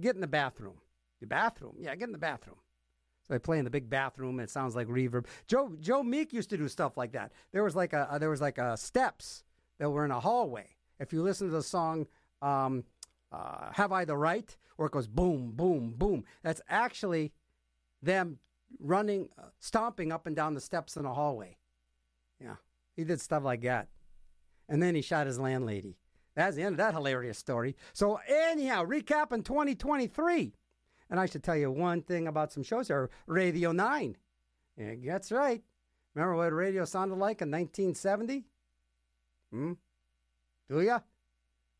Get in the bathroom. The bathroom, yeah, get in the bathroom. So they play in the big bathroom, and it sounds like reverb. Joe Joe Meek used to do stuff like that. There was like a, there was like a steps that were in a hallway. If you listen to the song um, uh, "Have I the Right," where it goes boom, boom, boom, that's actually them running, uh, stomping up and down the steps in a hallway. Yeah, he did stuff like that, and then he shot his landlady. That's the end of that hilarious story. So anyhow, recap in 2023. And I should tell you one thing about some shows here Radio 9. Yeah, that's right. Remember what radio sounded like in 1970? Hmm? Do ya?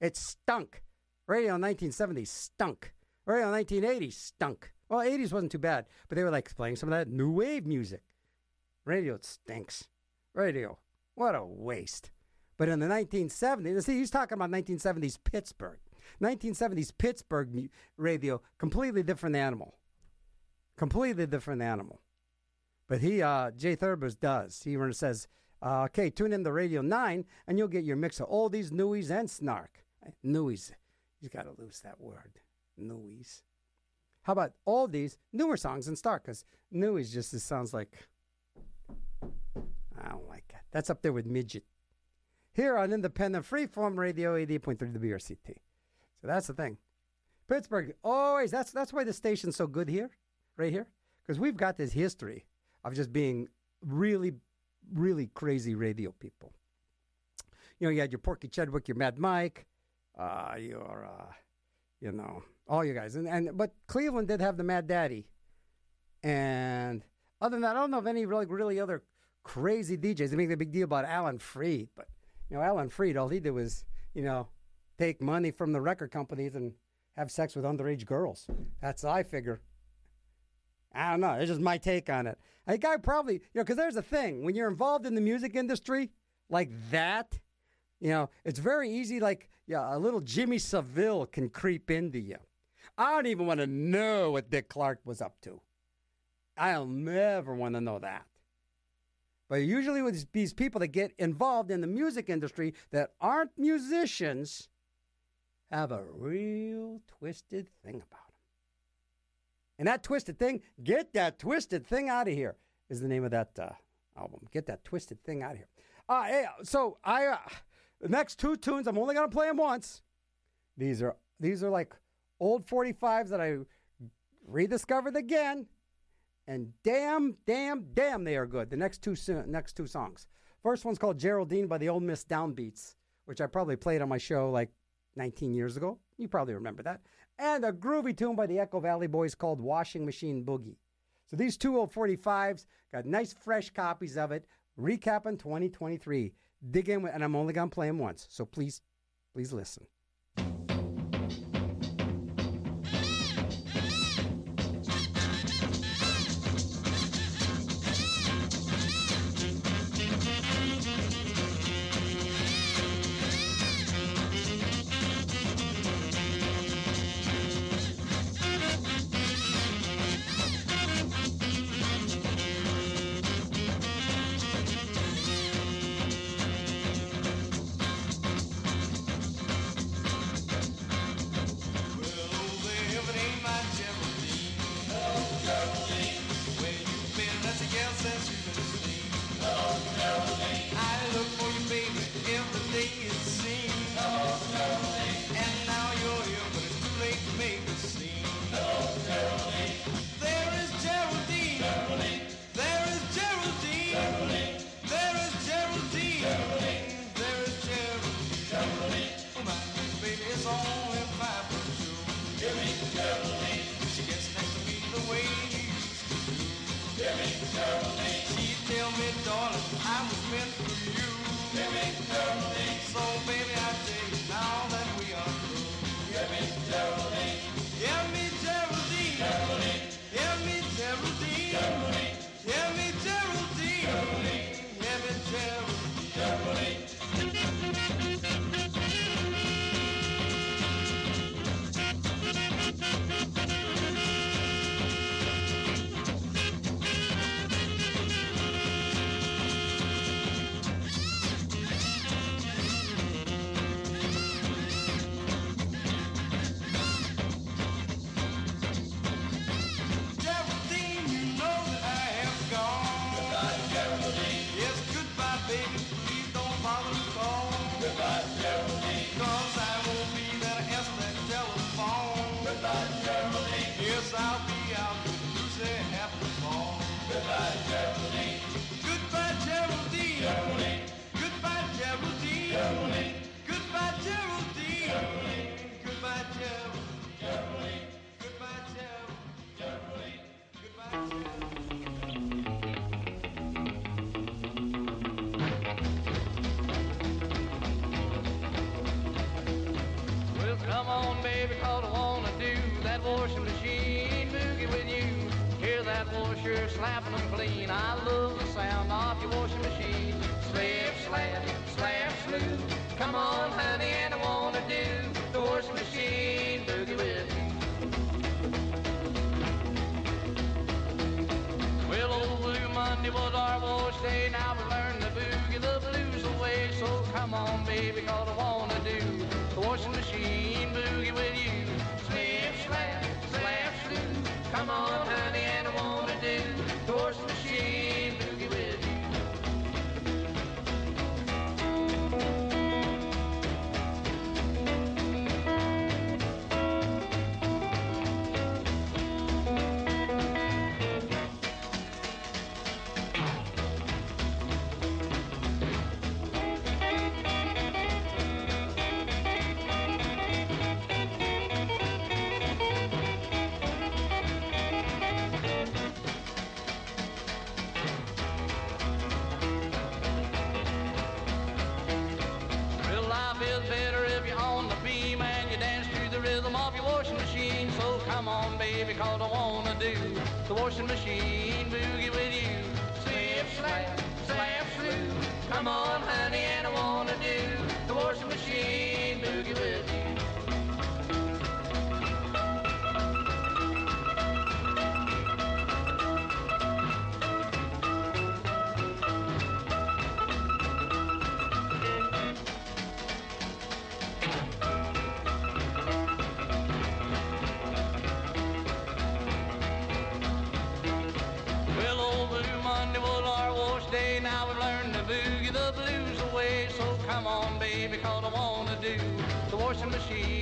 It stunk. Radio 1970 stunk. Radio 1980 stunk. Well, 80s wasn't too bad, but they were like playing some of that new wave music. Radio stinks. Radio, what a waste. But in the 1970s, see, he's talking about 1970s Pittsburgh. 1970s Pittsburgh radio, completely different animal. Completely different animal. But he, uh, Jay Thurbers does. He says, uh, okay, tune in to Radio 9 and you'll get your mix of oldies, newies, and snark. Newies. You got to lose that word. Newies. How about all these newer songs, and snark? Because newies just sounds like, I don't like that. That's up there with midget. Here on Independent Freeform Radio 88.3 WRCT. So that's the thing. Pittsburgh, always, that's, that's why the station's so good here, right here. Because we've got this history of just being really, really crazy radio people. You know, you had your Porky Chedwick, your Mad Mike, uh, your, uh, you know, all you guys. And, and But Cleveland did have the Mad Daddy. And other than that, I don't know of any really, really other crazy DJs. They make a big deal about Alan Freed, but, you know, Alan Freed, all he did was, you know, take money from the record companies and have sex with underage girls. That's I figure. I don't know. It's just my take on it. A guy probably, you know, because there's a thing when you're involved in the music industry like that, you know, it's very easy. Like, yeah, a little Jimmy Savile can creep into you. I don't even want to know what Dick Clark was up to. I'll never want to know that. But usually with these people that get involved in the music industry that aren't musicians have a real twisted thing about them. And that twisted thing, get that twisted thing out of here, is the name of that uh, album. Get that twisted thing out of here. Uh, hey, so I, uh, the next two tunes, I'm only gonna play them once. These are these are like old 45s that I rediscovered again, and damn, damn, damn, they are good. The next two next two songs. First one's called Geraldine by the Old Miss Downbeats, which I probably played on my show like 19 years ago. You probably remember that. And a groovy tune by the Echo Valley Boys called Washing Machine Boogie. So these two old 45s got nice fresh copies of it. Recapping 2023. Dig in, with, and I'm only going to play them once. So please, please listen. washing machine. baby, cause I wanna do the washing machine.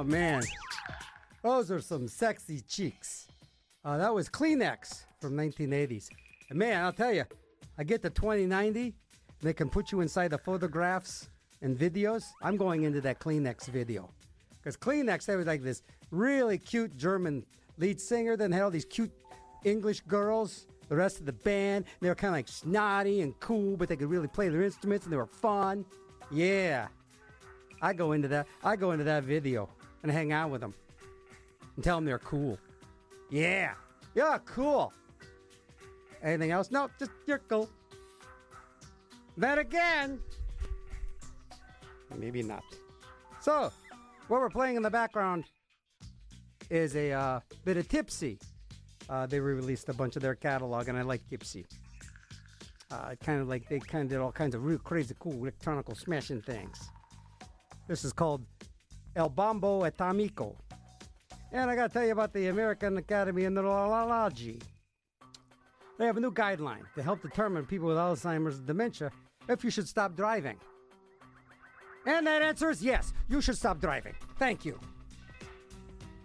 Oh man, those are some sexy cheeks. Uh, that was Kleenex from 1980s. And man, I'll tell you, I get the 2090. They can put you inside the photographs and videos. I'm going into that Kleenex video because Kleenex they was like this really cute German lead singer. Then had all these cute English girls. The rest of the band they were kind of like snotty and cool, but they could really play their instruments and they were fun. Yeah. I go into that. I go into that video and hang out with them and tell them they're cool. Yeah, yeah, cool. Anything else? No, just you're cool. Then again, maybe not. So, what we're playing in the background is a uh, bit of Tipsy. Uh, they released a bunch of their catalog, and I like Tipsy. Uh, kind of like they kind of did all kinds of real crazy, cool electronical smashing things. This is called El Bombo Atomico. And I got to tell you about the American Academy of Neurology. They have a new guideline to help determine people with Alzheimer's and dementia if you should stop driving. And that answer is yes, you should stop driving. Thank you.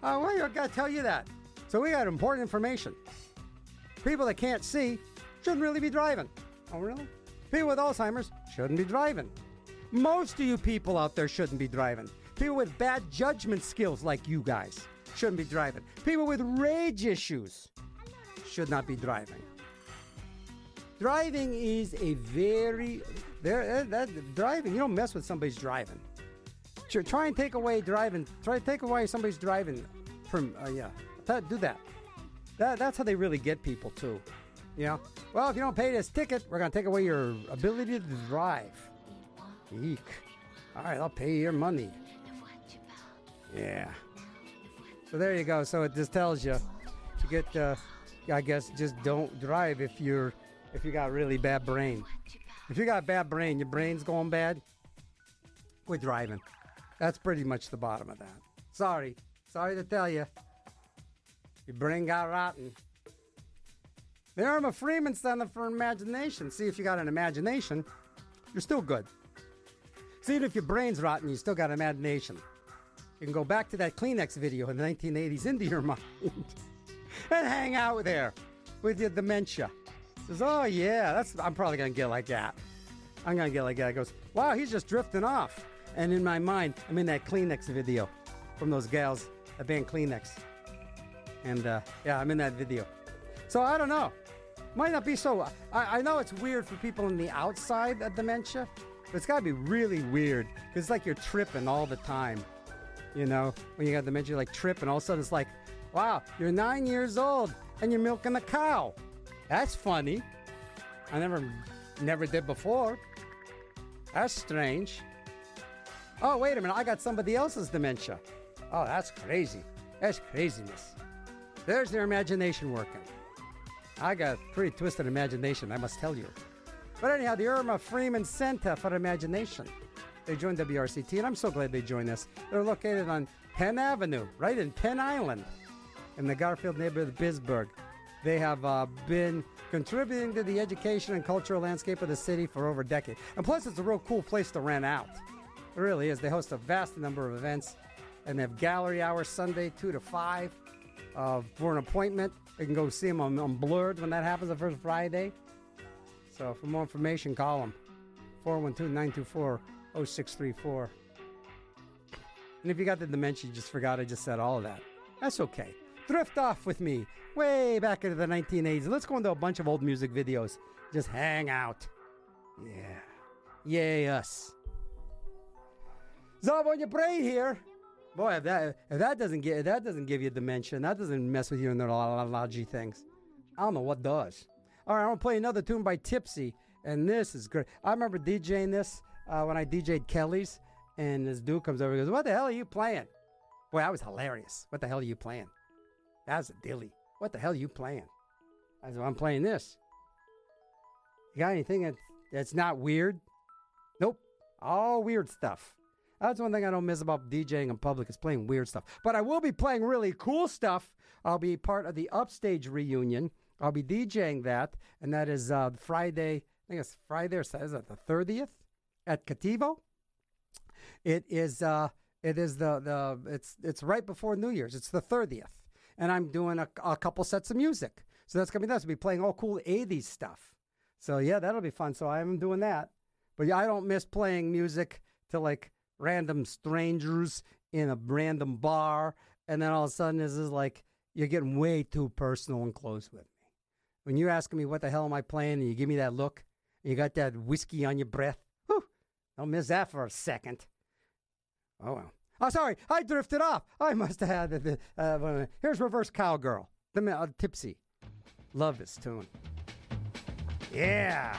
Uh, well, I got to tell you that. So we got important information. People that can't see shouldn't really be driving. Oh, really? People with Alzheimer's shouldn't be driving. Most of you people out there shouldn't be driving. People with bad judgment skills like you guys shouldn't be driving. People with rage issues should not be driving. Driving is a very there that, that driving. You don't mess with somebody's driving. Try and take away driving. Try to take away somebody's driving from uh, yeah. Do that. That that's how they really get people too. Know. Well, if you don't pay this ticket, we're gonna take away your ability to drive. Eek. All right, I'll pay your money. Yeah. So there you go. So it just tells you to get. Uh, I guess just don't drive if you're if you got really bad brain. If you got bad brain, your brain's going bad. Quit driving. That's pretty much the bottom of that. Sorry, sorry to tell you. Your brain got rotten. The Irma Freeman Center for Imagination. See if you got an imagination, you're still good. See, if your brain's rotten, you still got imagination. You can go back to that Kleenex video in the 1980s into your mind and hang out there with your dementia. Says, oh yeah, that's I'm probably gonna get like that. I'm gonna get like that. Goes, wow, he's just drifting off. And in my mind, I'm in that Kleenex video from those gals, the band Kleenex. And uh, yeah, I'm in that video. So I don't know. Might not be so. I, I know it's weird for people on the outside of dementia, but it's got to be really weird. 'cause it's like you're tripping all the time. You know, when you got dementia, like tripping. All of a sudden, it's like, wow, you're nine years old and you're milking a cow. That's funny. I never, never did before. That's strange. Oh, wait a minute. I got somebody else's dementia. Oh, that's crazy. That's craziness. There's their imagination working. I got pretty twisted imagination, I must tell you. But anyhow, the Irma Freeman Center for Imagination. They joined WRCT, and I'm so glad they joined us. They're located on Penn Avenue, right in Penn Island, in the Garfield neighborhood of Pittsburgh. They have uh, been contributing to the education and cultural landscape of the city for over a decade. And plus, it's a real cool place to rent out. It really is. They host a vast number of events, and they have gallery hours Sunday, 2 to 5. Uh, for an appointment, you can go see them on, on Blurred when that happens the first Friday. So for more information, call them 412 924 0634. And if you got the dementia, you just forgot I just said all of that. That's okay. Drift off with me way back into the 1980s. Let's go into a bunch of old music videos. Just hang out. Yeah. Yay, us. Zob on your brain here. Boy, if that if that doesn't get if that doesn't give you dementia, that doesn't mess with your neurology things, I don't know what does. All right, I'm gonna play another tune by Tipsy, and this is great. I remember DJing this uh, when I DJ'd Kelly's, and this dude comes over and goes, "What the hell are you playing?" Boy, that was hilarious. What the hell are you playing? That was a dilly. What the hell are you playing? I said, "I'm playing this." You got anything that, that's not weird? Nope. All weird stuff. That's one thing I don't miss about DJing in public is playing weird stuff. But I will be playing really cool stuff. I'll be part of the Upstage reunion. I'll be DJing that, and that is uh, Friday. I think it's Friday or Saturday. Is that the thirtieth at Cattivo? It is. Uh, it is the the. It's it's right before New Year's. It's the thirtieth, and I'm doing a, a couple sets of music. So that's gonna be nice. I'll be playing all cool '80s stuff. So yeah, that'll be fun. So I am doing that. But yeah, I don't miss playing music to like random strangers in a random bar, and then all of a sudden this is like you're getting way too personal and close with me. When you're asking me what the hell am I playing, and you give me that look, and you got that whiskey on your breath, don't miss that for a second. Oh well. Oh, sorry, I drifted off. I must have had the. Uh, here's reverse cowgirl. The uh, tipsy. Love this tune. Yeah.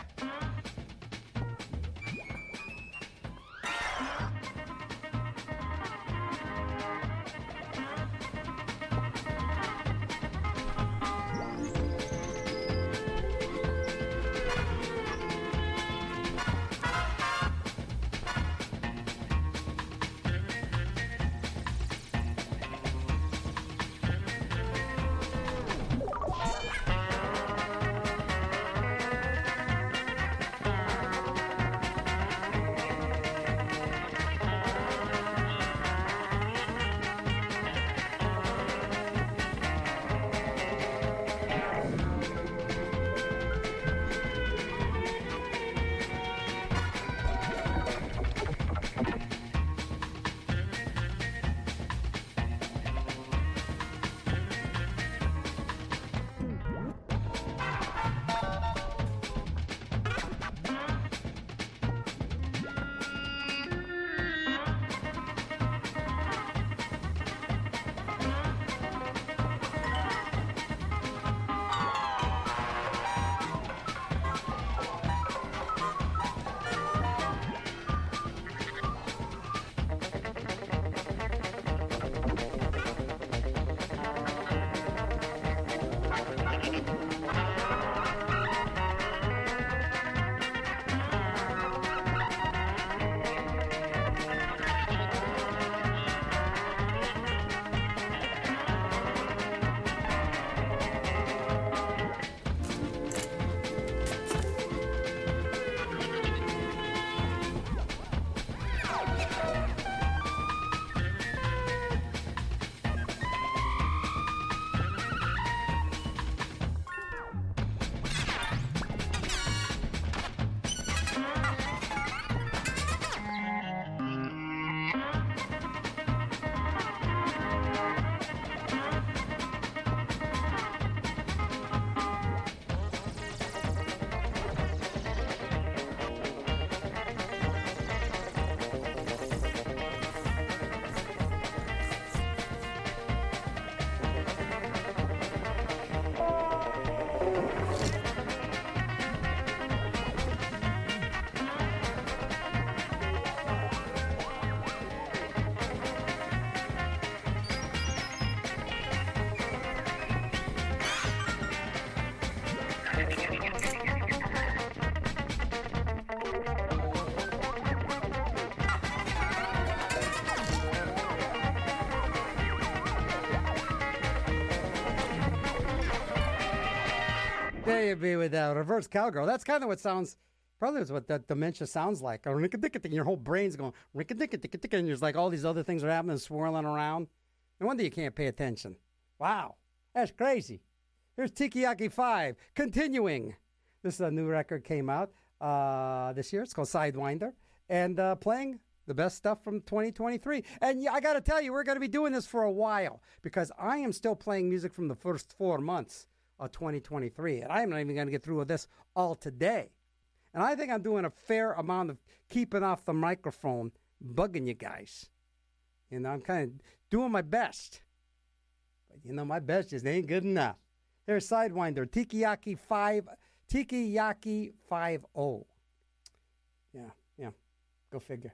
There you be with uh, reverse cowgirl. That's kind of what sounds. Probably is what that dementia sounds like. Your whole brain's going rink-a-dick-a-dick-a-dick, and there's like all these other things are happening, swirling around. No wonder you can't pay attention. Wow, that's crazy. Here's Tikiyaki Five, continuing. This is a new record came out uh, this year. It's called Sidewinder, and uh, playing the best stuff from 2023. And yeah, I got to tell you, we're going to be doing this for a while because I am still playing music from the first four months of 2023, and I'm not even going to get through with this all today. And I think I'm doing a fair amount of keeping off the microphone, bugging you guys. You know, I'm kind of doing my best. But you know, my best just ain't good enough. There's Sidewinder, Tikiyaki 5, Tikiyaki 5 0. Yeah, yeah. Go figure.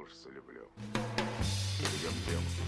ужаса люблю. Идем, идем.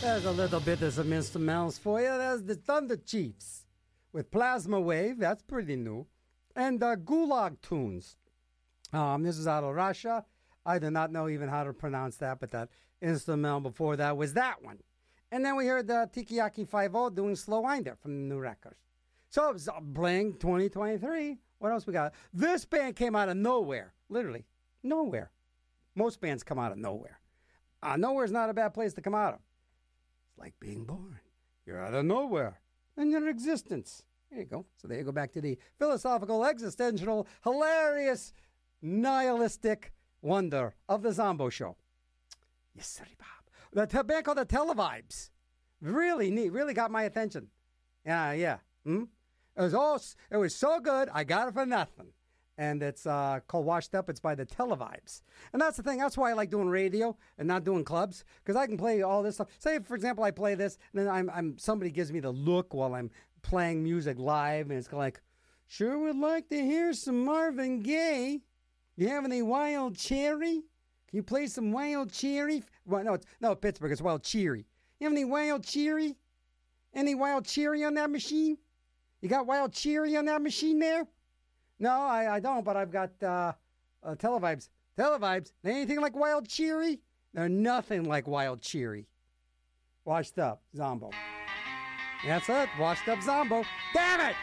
There's a little bit of some instrumentals for you. There's the Thunder Chiefs with Plasma Wave. That's pretty new. And uh, Gulag Tunes. Um, this is out of Russia. I do not know even how to pronounce that, but that instrumental before that was that one. And then we heard the Tikiyaki 5 doing Slow Winder from the new records. So it was uh, Bling 2023. What else we got? This band came out of nowhere, literally nowhere. Most bands come out of nowhere. Uh, nowhere's not a bad place to come out of. Like being born. You're out of nowhere and your existence. There you go. So there you go back to the philosophical, existential, hilarious, nihilistic wonder of the Zombo Show. Yes, sir, Bob. The t- band called the Televibes. Really neat. Really got my attention. Yeah, yeah. Hmm? It was all. It was so good. I got it for nothing. And it's uh, called Washed Up. It's by the Televibes. And that's the thing. That's why I like doing radio and not doing clubs because I can play all this stuff. Say, for example, I play this, and then I'm, I'm somebody gives me the look while I'm playing music live, and it's like, sure would like to hear some Marvin Gaye. You have any Wild Cherry? Can you play some Wild Cherry? Well, no, it's no Pittsburgh. It's Wild Cherry. You have any Wild Cherry? Any Wild Cherry on that machine? You got Wild Cherry on that machine there? No, I, I don't, but I've got uh, uh, Televibes. Televibes, anything like Wild Cherry? They're nothing like Wild Cherry. Washed up Zombo. That's it. Washed up Zombo. Damn it!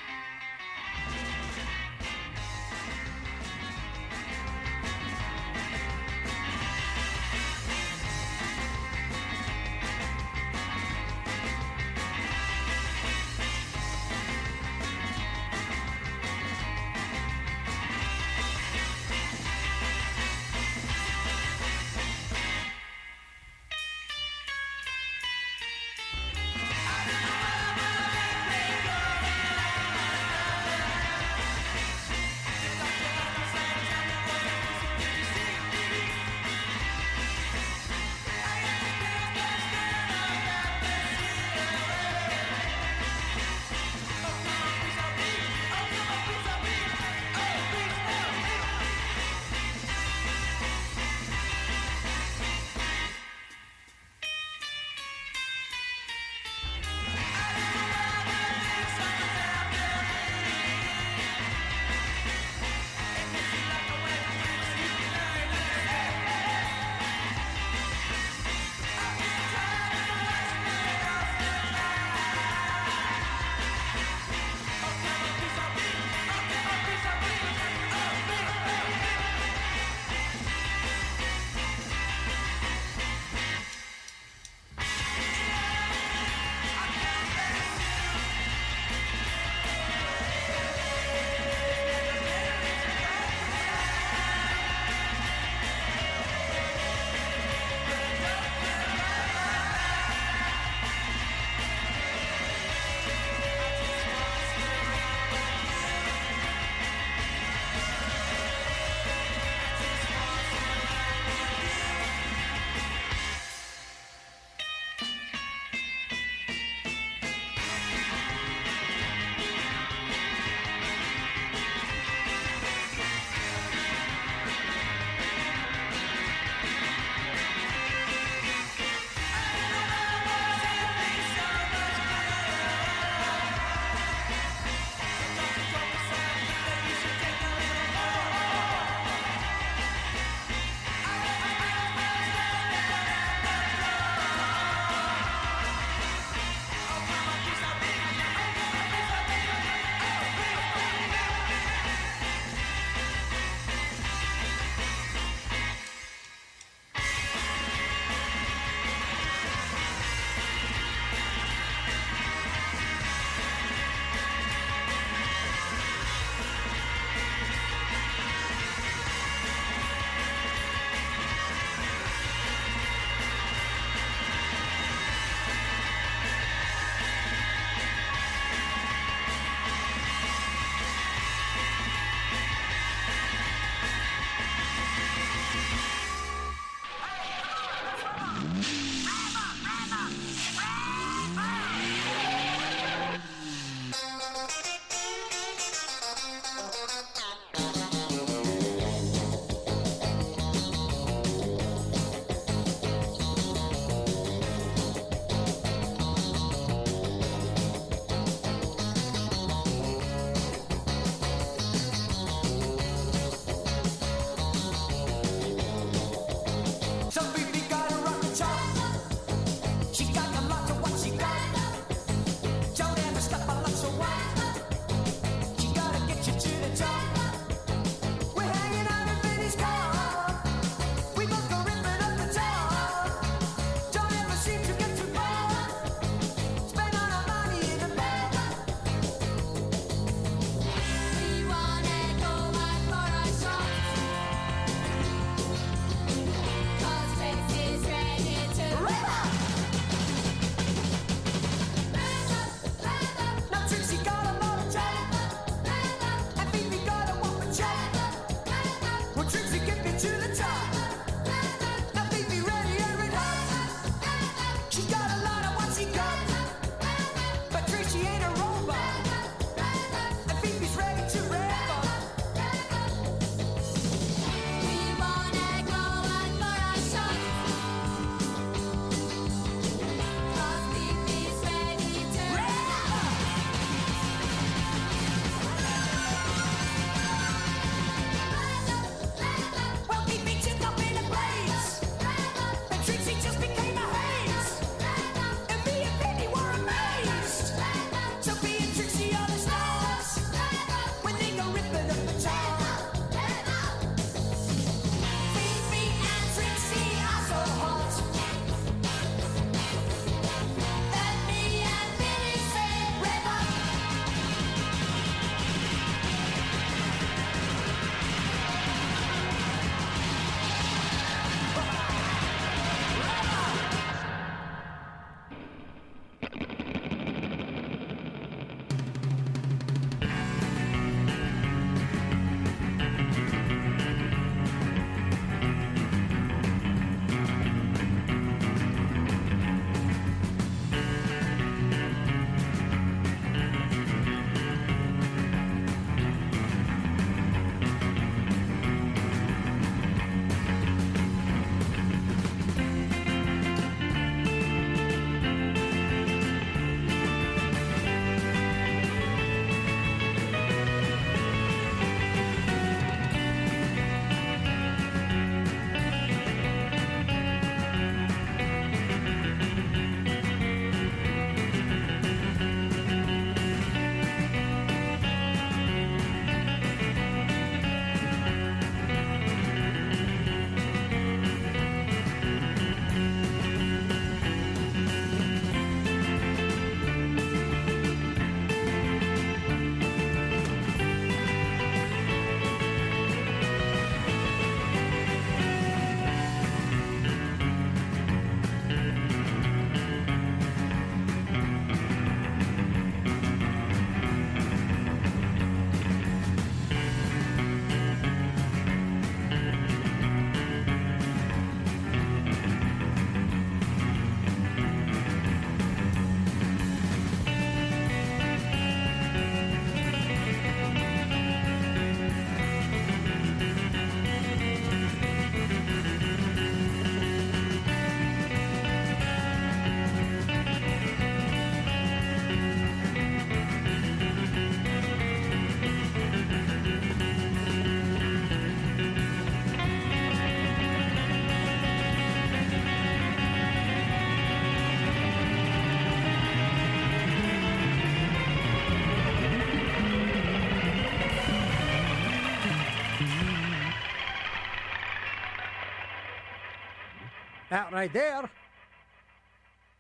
Right there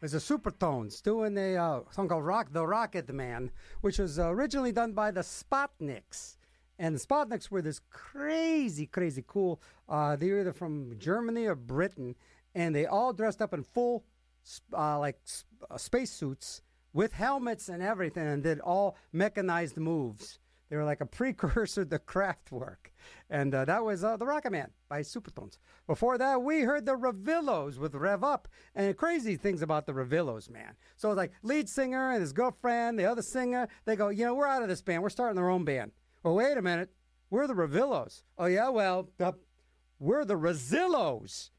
is the Supertones doing a uh, song called Rock the Rocket Man, which was originally done by the Spotnicks. And the Spotnicks were this crazy, crazy cool. Uh, they were either from Germany or Britain, and they all dressed up in full, uh, like uh, spacesuits with helmets and everything, and did all mechanized moves. They were like a precursor to Kraftwerk. And uh, that was uh, The Rocket Man by Supertones. Before that, we heard the Revillos with Rev Up. And crazy things about the Revillos, man. So it's like lead singer and his girlfriend, the other singer, they go, you know, we're out of this band. We're starting our own band. Well, wait a minute. We're the Revillos. Oh, yeah? Well, uh, we're the Rezillos.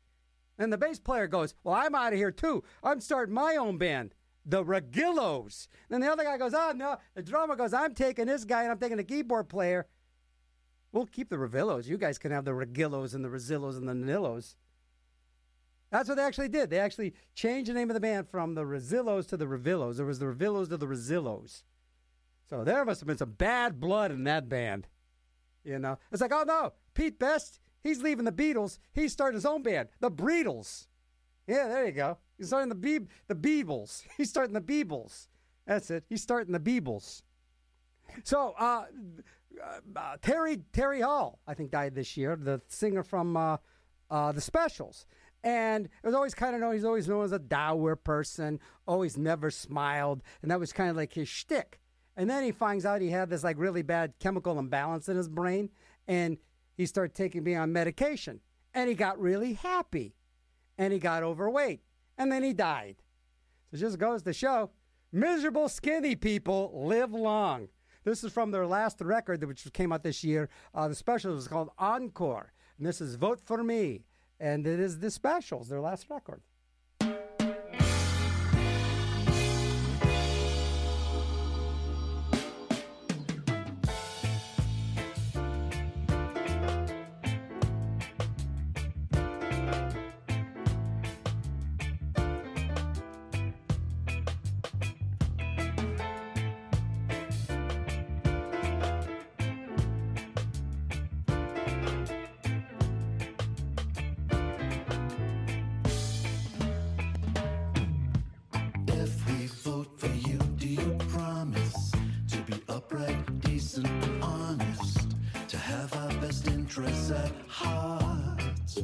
And the bass player goes, Well, I'm out of here too. I'm starting my own band, the Regillos. Then the other guy goes, Oh, no. The drummer goes, I'm taking this guy and I'm taking the keyboard player. We'll keep the Revillos. You guys can have the Regillos and the Rezillos and the Nanillos. That's what they actually did. They actually changed the name of the band from the Rezillos to the Revillos. There was the Revillos to the Rezillos. So there must have been some bad blood in that band. You know, it's like, oh no, Pete Best, he's leaving the Beatles. He's starting his own band, the Breedles. Yeah, there you go. He's starting the Be- the Beebles. He's starting the Beebles. That's it. He's starting the Beebles. So uh, uh, Terry Terry Hall, I think, died this year. The singer from uh, uh, the Specials, and it was always kind of known. He's always known as a dour person. Always never smiled, and that was kind of like his shtick. And then he finds out he had this like really bad chemical imbalance in his brain, and he started taking me on medication, and he got really happy, and he got overweight, and then he died. So it just goes to show miserable skinny people live long. This is from their last record, which came out this year. Uh, the special was called Encore, and this is Vote for Me, and it is the specials, their last record.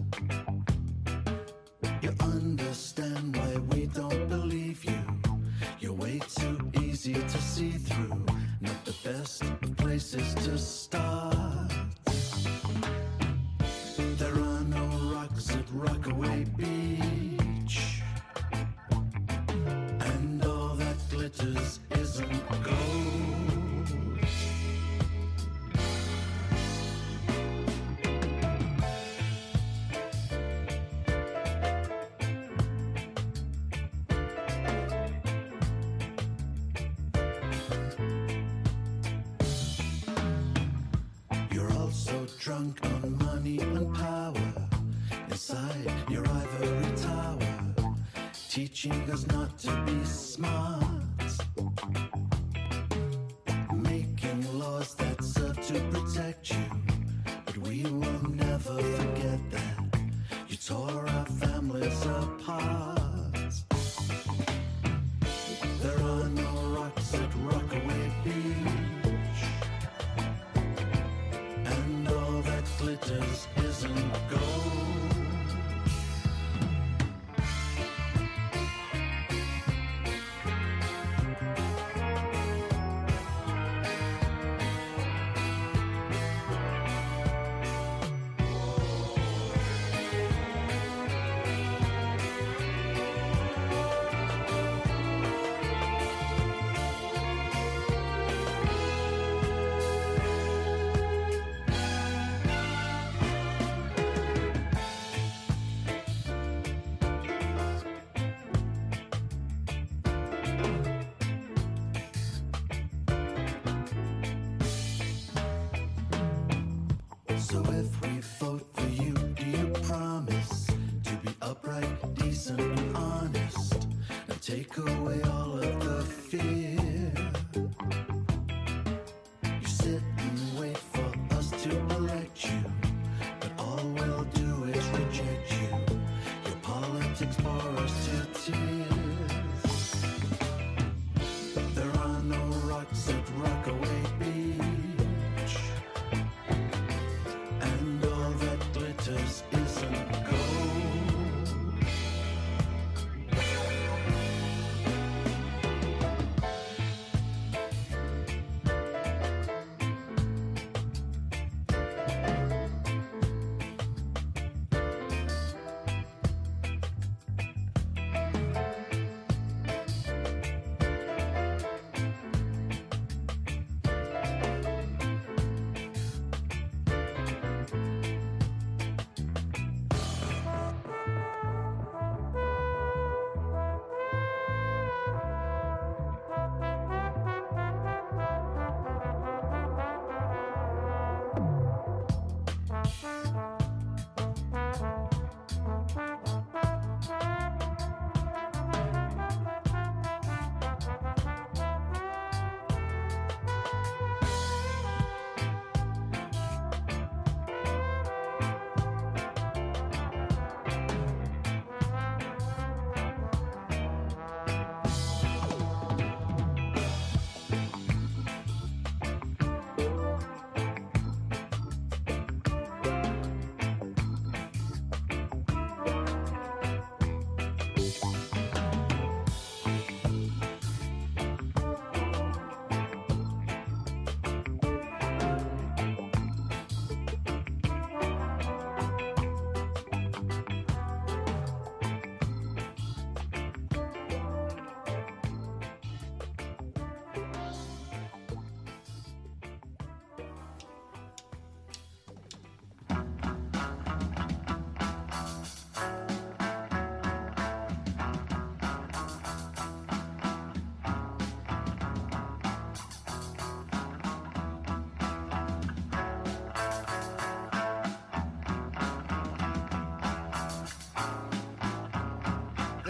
abraço. Drunk on money and power inside your ivory tower, teaching us not to be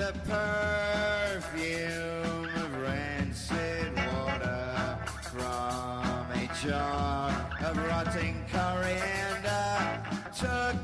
the perfume of rancid water from a jar of rotting coriander took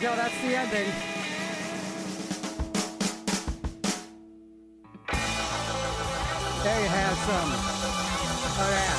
Yeah, can tell that's the ending. There you have some of that.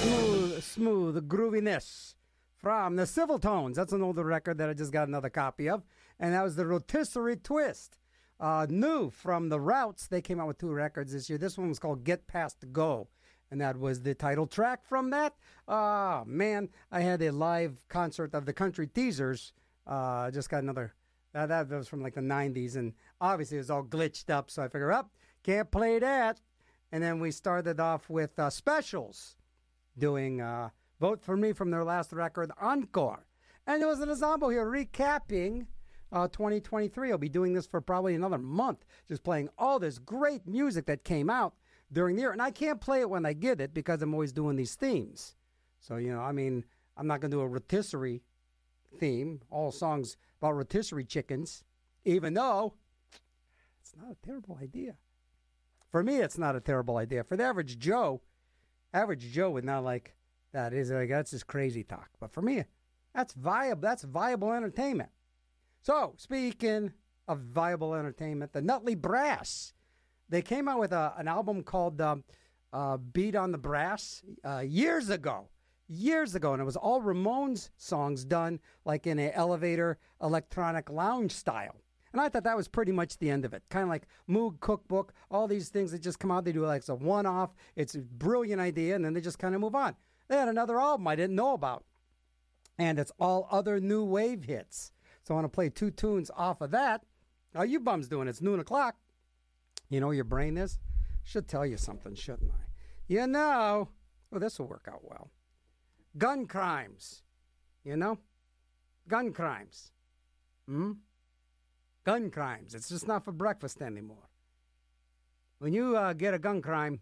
Smooth, smooth grooviness from the Civil Tones. That's an older record that I just got another copy of. And that was the Rotisserie Twist. Uh, new from the Routes. They came out with two records this year. This one was called Get Past Go. And that was the title track from that. Ah, man, I had a live concert of the Country Teasers. Uh, just got another. Uh, that was from like the 90s. And obviously it was all glitched up. So I figured, up, can't play that. And then we started off with uh, specials doing uh, Vote for Me from their last record, Encore. And it was an ensemble here recapping uh, 2023. I'll be doing this for probably another month, just playing all this great music that came out during the year. And I can't play it when I get it because I'm always doing these themes. So, you know, I mean, I'm not going to do a rotisserie theme, all songs about rotisserie chickens, even though it's not a terrible idea. For me, it's not a terrible idea. For the average Joe, average Joe would not like that. Is like that's just crazy talk. But for me, that's viable. That's viable entertainment. So speaking of viable entertainment, the Nutley Brass, they came out with a, an album called um, uh, "Beat on the Brass" uh, years ago. Years ago, and it was all Ramones songs done like in an elevator electronic lounge style. And I thought that was pretty much the end of it. Kind of like Moog Cookbook, all these things that just come out. They do like a one off, it's a brilliant idea, and then they just kind of move on. They had another album I didn't know about. And it's all other new wave hits. So I want to play two tunes off of that. How you bums doing? It's noon o'clock. You know your brain is? Should tell you something, shouldn't I? You know. Well, this will work out well. Gun crimes. You know? Gun crimes. Hmm? gun crimes. It's just not for breakfast anymore. When you uh, get a gun crime,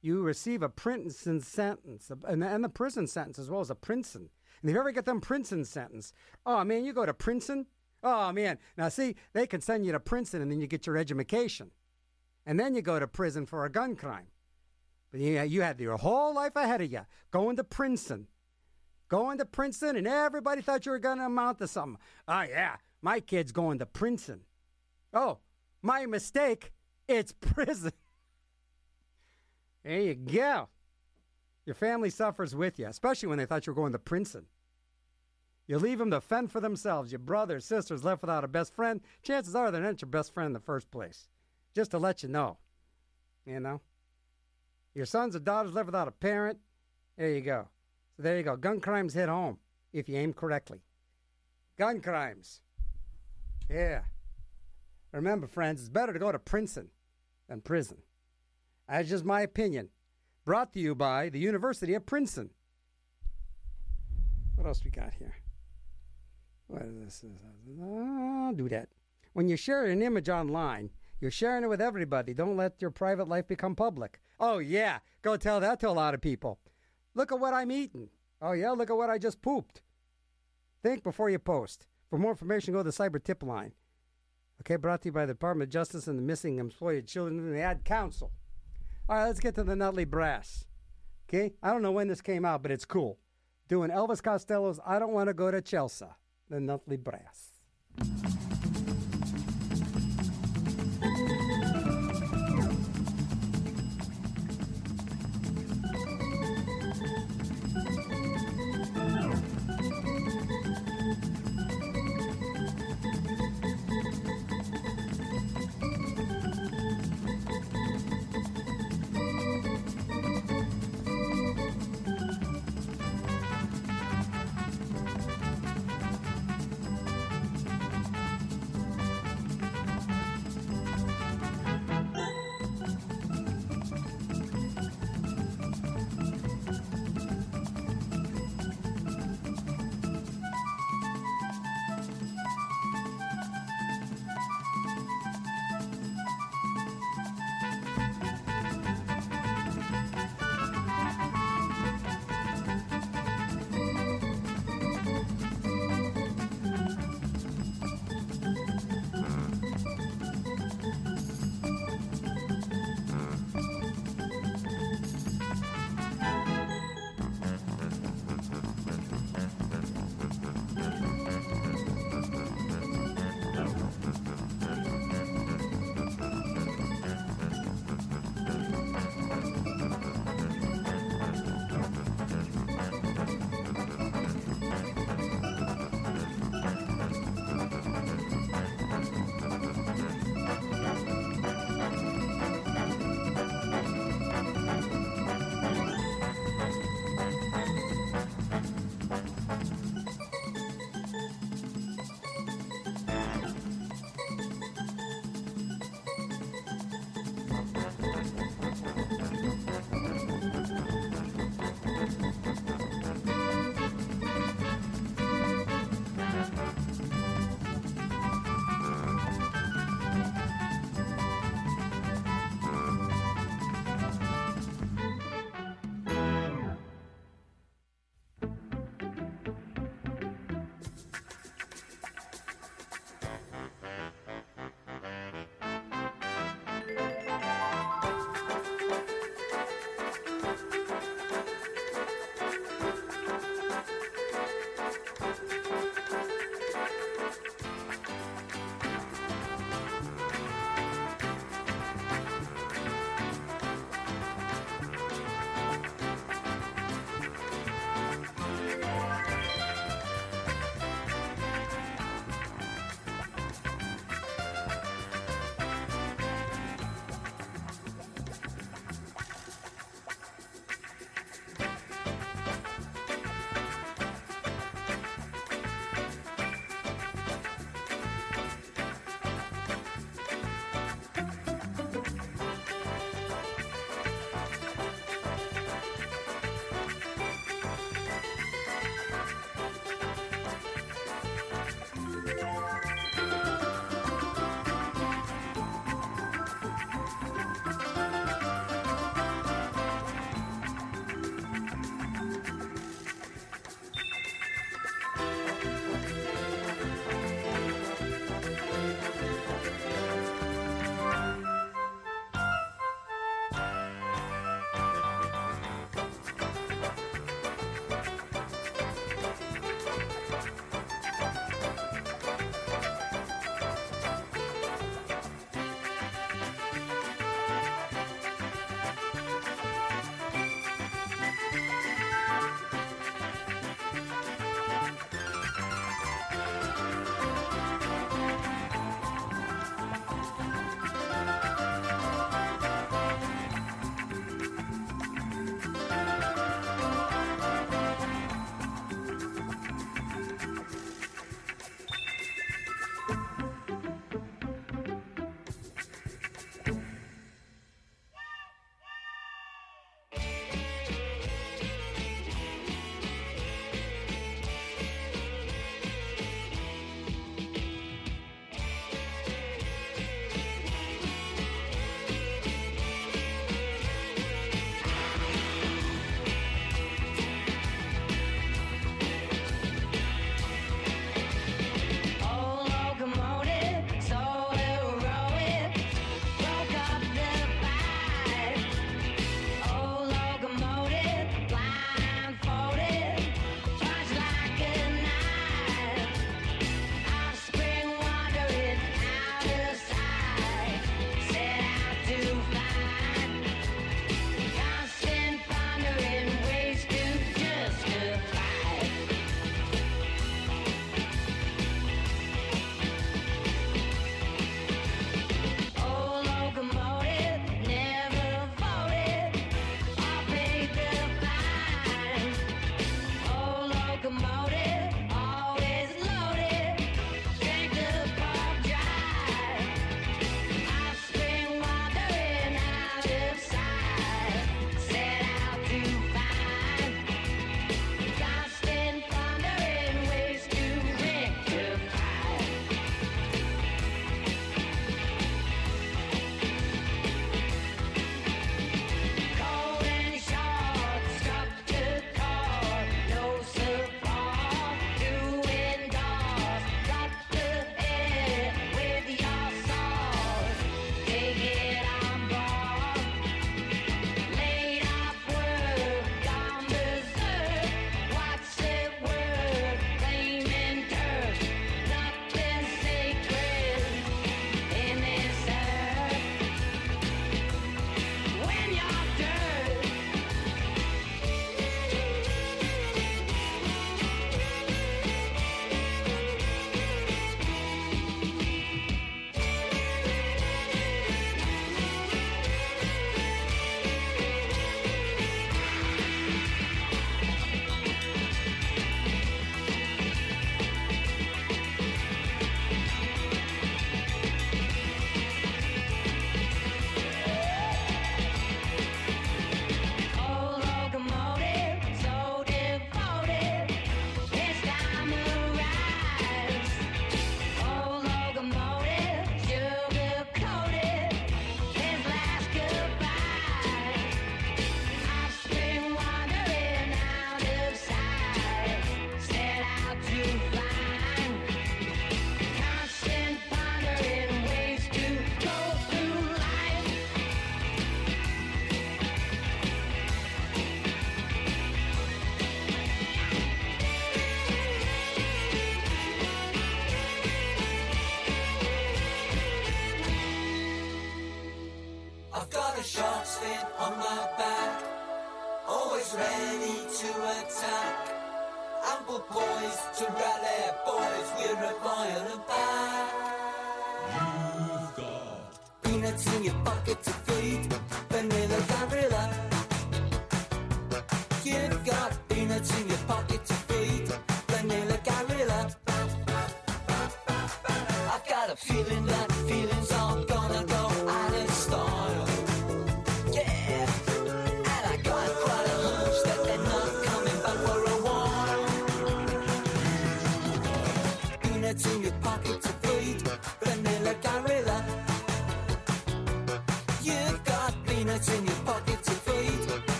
you receive a prison sentence and, and the prison sentence as well as a Princeton. And if you ever get them Princeton sentence, oh man, you go to Princeton. Oh man, now see, they can send you to Princeton and then you get your education, and then you go to prison for a gun crime. But you, you had your whole life ahead of you going to Princeton, going to Princeton, and everybody thought you were going to amount to something. Oh yeah, my kid's going to Princeton. Oh, my mistake. It's prison. there you go. Your family suffers with you, especially when they thought you were going to Princeton. You leave them to fend for themselves. Your brothers, sisters left without a best friend. Chances are they're not your best friend in the first place. Just to let you know. You know? Your sons or daughters live without a parent. There you go. So there you go. Gun crimes hit home if you aim correctly. Gun crimes. Yeah. Remember, friends, it's better to go to Princeton than prison. That's just my opinion. Brought to you by the University of Princeton. What else we got here? What is this? I'll do that. When you share an image online, you're sharing it with everybody. Don't let your private life become public. Oh, yeah. Go tell that to a lot of people. Look at what I'm eating. Oh, yeah. Look at what I just pooped. Think before you post. For more information, go to the Cyber Tip Line. Okay, brought to you by the Department of Justice and the Missing Exploited Children and the Ad Council. All right, let's get to the Nutley Brass. Okay, I don't know when this came out, but it's cool. Doing Elvis Costello's I Don't Want to Go to Chelsea, the Nutley Brass.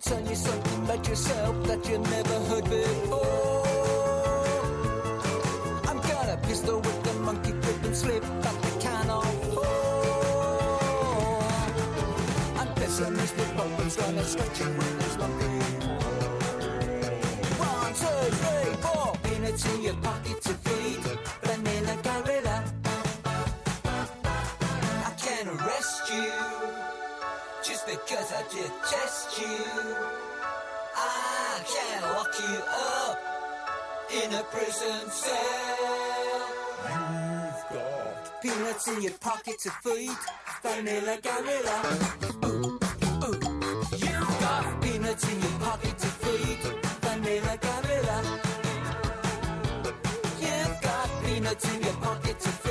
Tell you something about yourself that you never heard before. prison cell. You've got peanuts in your pocket to feed, vanilla gorilla. Ooh, ooh. You've got peanuts in your pocket to feed, vanilla gorilla. You've got peanuts in your pocket to feed.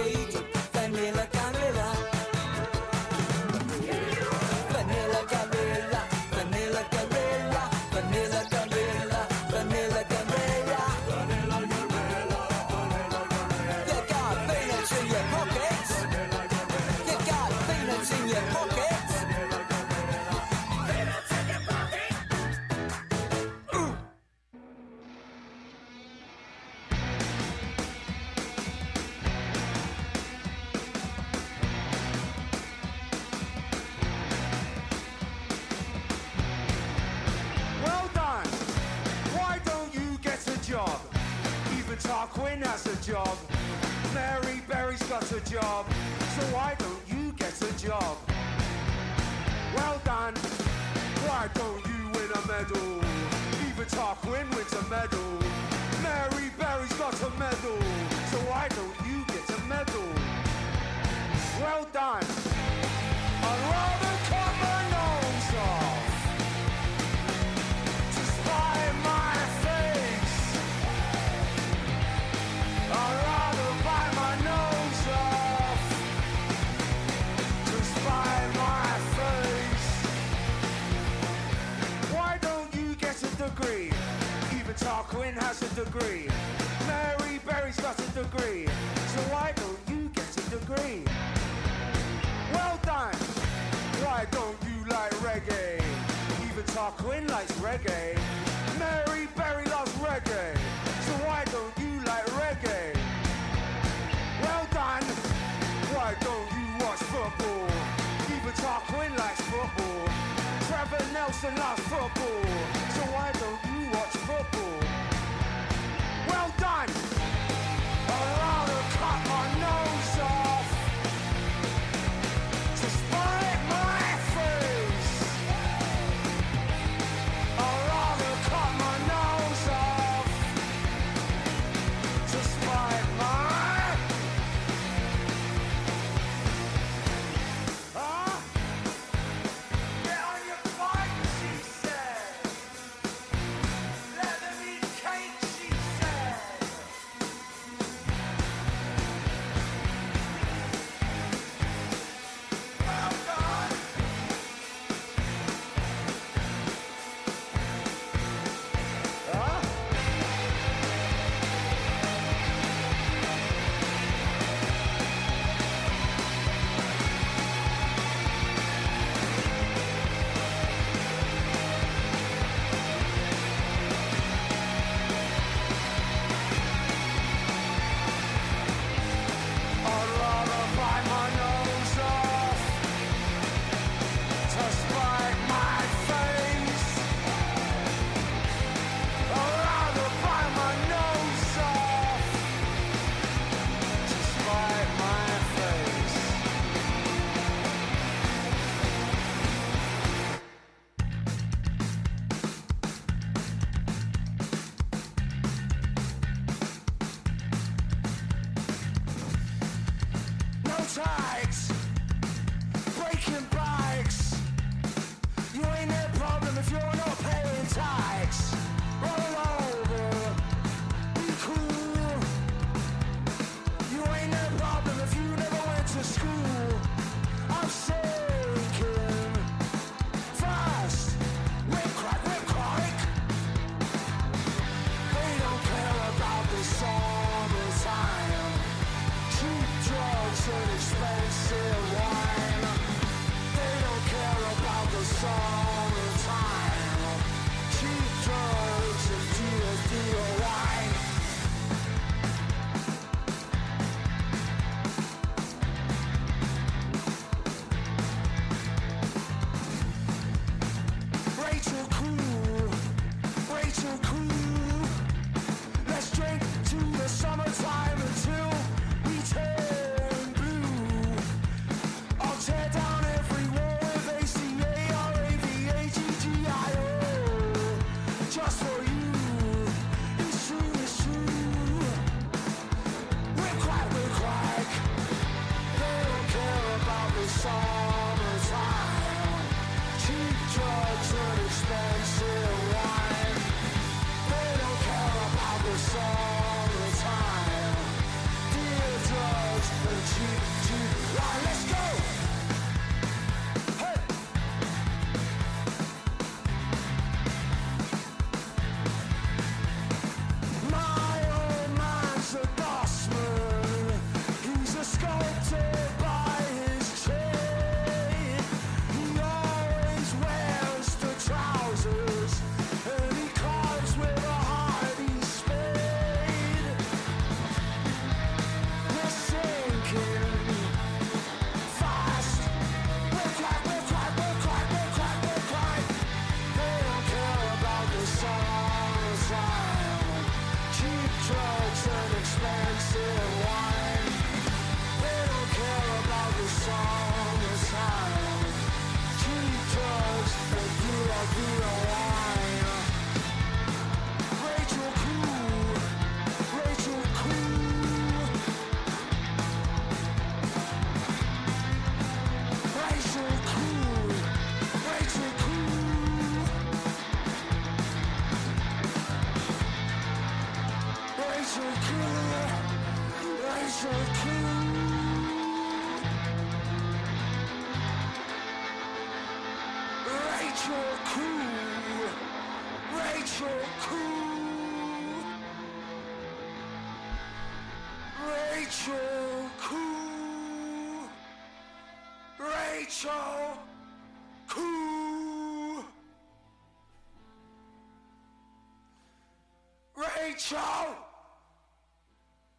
Rachel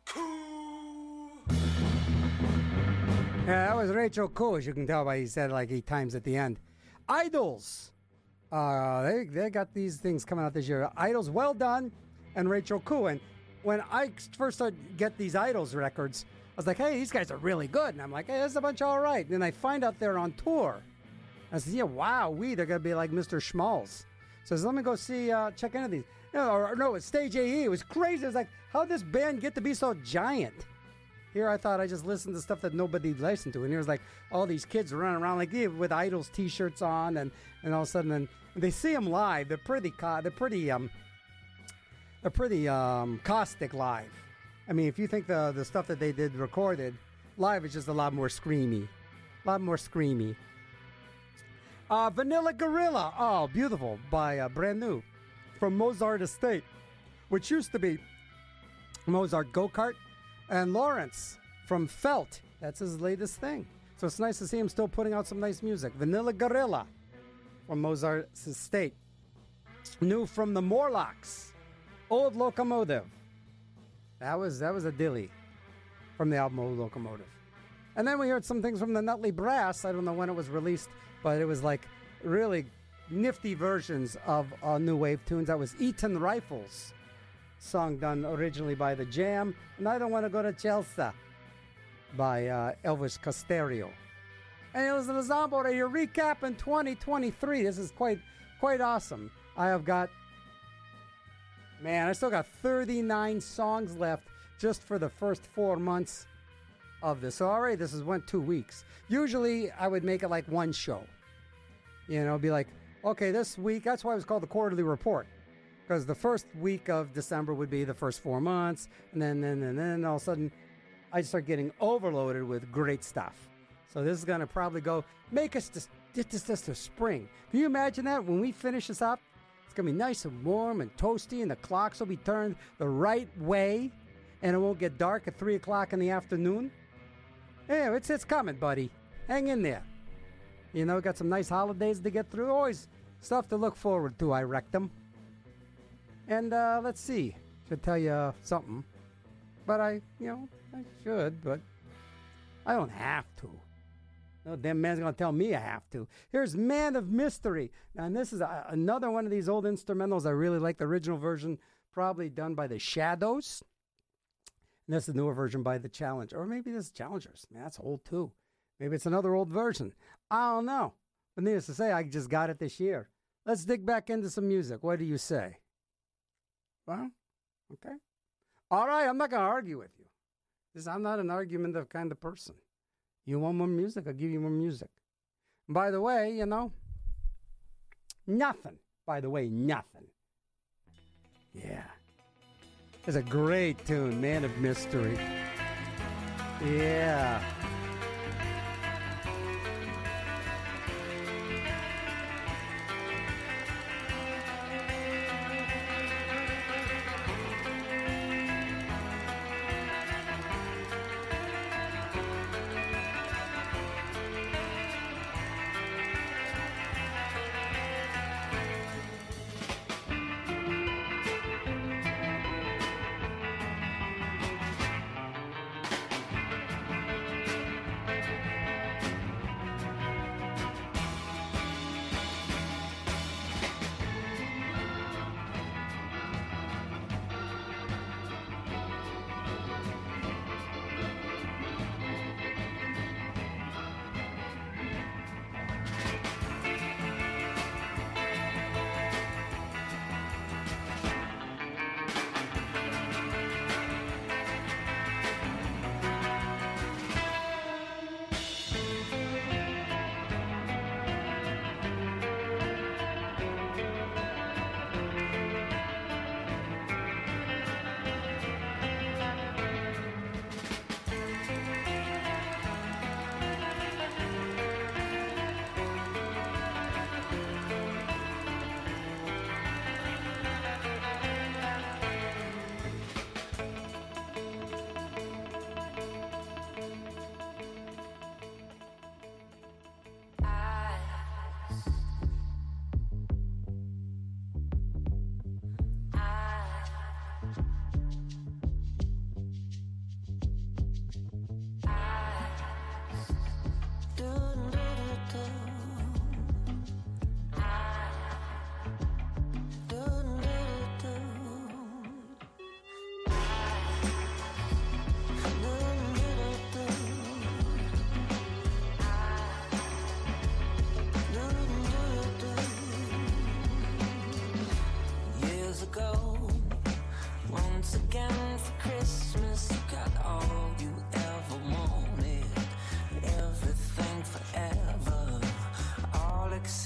Khoo. Yeah, that was Rachel Khoo, as you can tell by he said like eight times at the end. IDLES. Uh, they, they got these things coming out this year. IDLES, well done, and Rachel Khoo. And when I first started get these IDLES records, I was like, hey, these guys are really good. And I'm like, hey, there's a bunch all right. And then I find out they're on tour. I said, yeah, wow, we, they're going to be like Mr. Smalls. So let me go see, uh, check into these. No, or, no, it's Stage AE. It was crazy. It was like, how'd this band get to be so giant? Here I thought I just listened to stuff that nobody listened to, and here's like all these kids running around like yeah, with IDLES T-shirts on, and and all of a sudden, then they see them live. They're pretty, co- they're pretty, um, they're pretty um, caustic live. I mean, if you think the the stuff that they did recorded live is just a lot more screamy, a lot more screamy. Uh, Vanilla Gorilla, oh, beautiful, by uh, brand new from Mozart Estate, which used to be Mozart Go Kart, and Lawrence from Felt. That's his latest thing. So it's nice to see him still putting out some nice music. Vanilla Gorilla from Mozart's Estate. New from the Morlocks. Old Locomotive. That was that was a dilly from the album Old Locomotive. And then we heard some things from the Nutley Brass. I don't know when it was released, but it was like really nifty versions of uh, new wave tunes. That was Eton Rifles, song done originally by the Jam, and I don't want to go to Chelsea by uh, Elvis Costello. And it was an ensemble right here recapping 2023. This is quite quite awesome. I have got man, I still got 39 songs left just for the first four months of this. So already this has went two weeks. Usually I would make it like one show. You know, be like, okay, this week. That's why it was called the quarterly report, because the first week of December would be the first four months, and then then and then all of a sudden, I start getting overloaded with great stuff. So this is gonna probably go make us this this this, this to spring. Can you imagine that when we finish this up? It's gonna be nice and warm and toasty, and the clocks will be turned the right way, and it won't get dark at three o'clock in the afternoon. Yeah, it's it's coming, buddy. Hang in there. You know, got some nice holidays to get through. Always stuff to look forward to, I rectum. And uh, let's see. Should tell you something. But I, you know, I should, but I don't have to. No damn man's gonna tell me I have to. Here's Man of Mystery. Now, and this is a, another one of these old instrumentals. I really like the original version, probably done by the Shadows. And this is the newer version by the Challenger. Or maybe this is Challengers. Man, that's old too. Maybe it's another old version. I don't know. But needless to say, I just got it this year. Let's dig back into some music. What do you say? Well, okay. All right, I'm not going to argue with you. This, I'm not an argumentative kind of person. You want more music? I'll give you more music. By the way, you know, nothing. By the way, nothing. Yeah. It's a great tune, Man of Mystery. Yeah.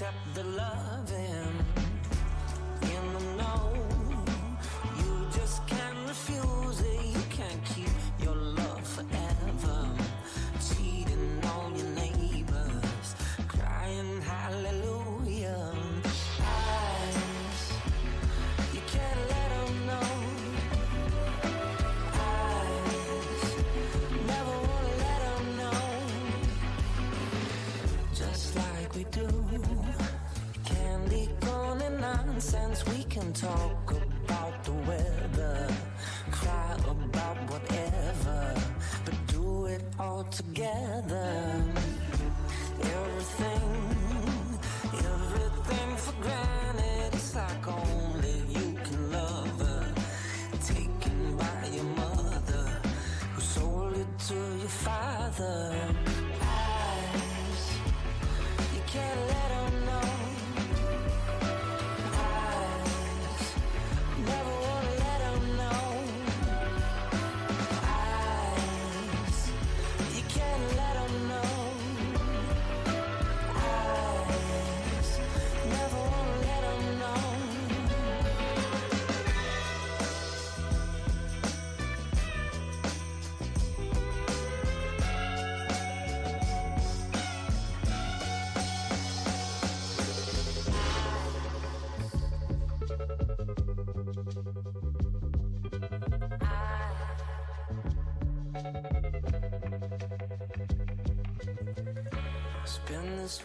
All except the loving.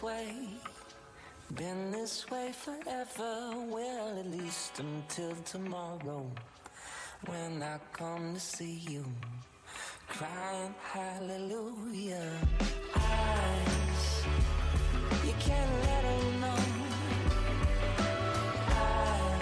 way. Been this way forever. Well, at least until tomorrow. When I come to see you, crying hallelujah. Eyes, you can't let them know. Eyes.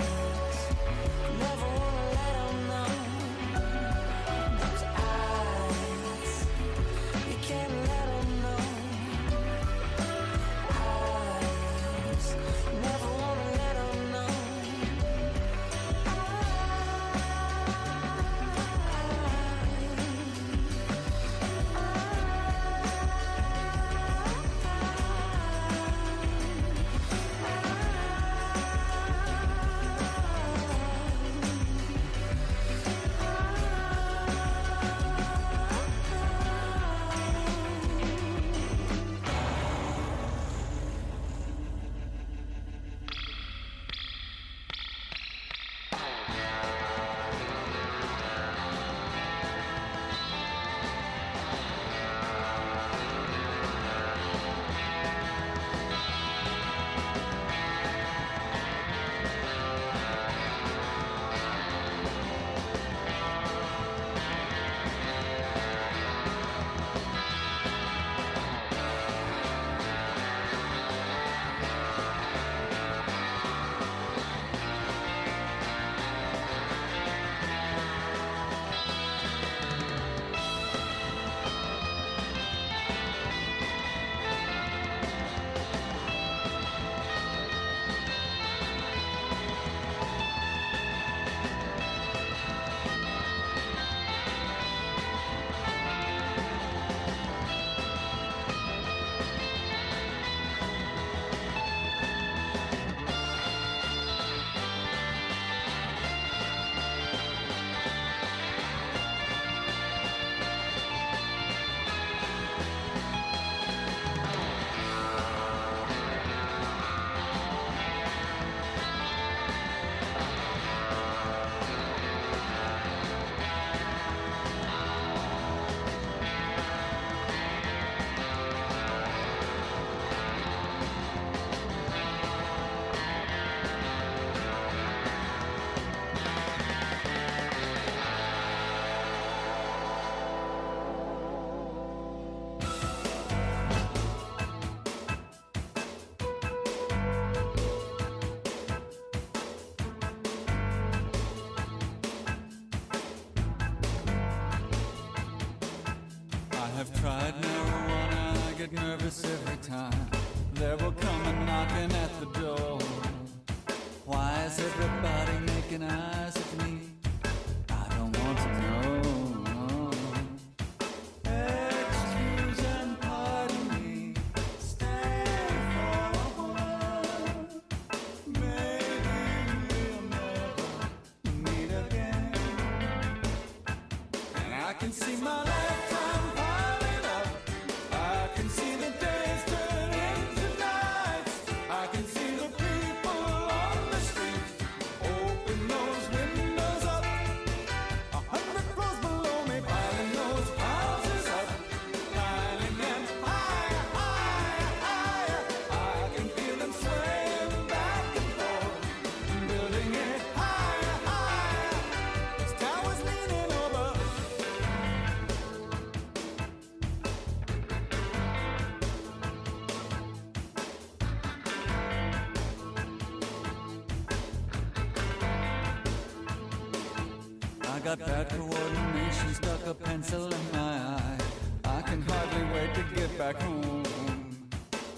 got bad coordination, stuck a pencil in my eye. I can hardly wait to get back home.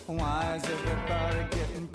Why is everybody getting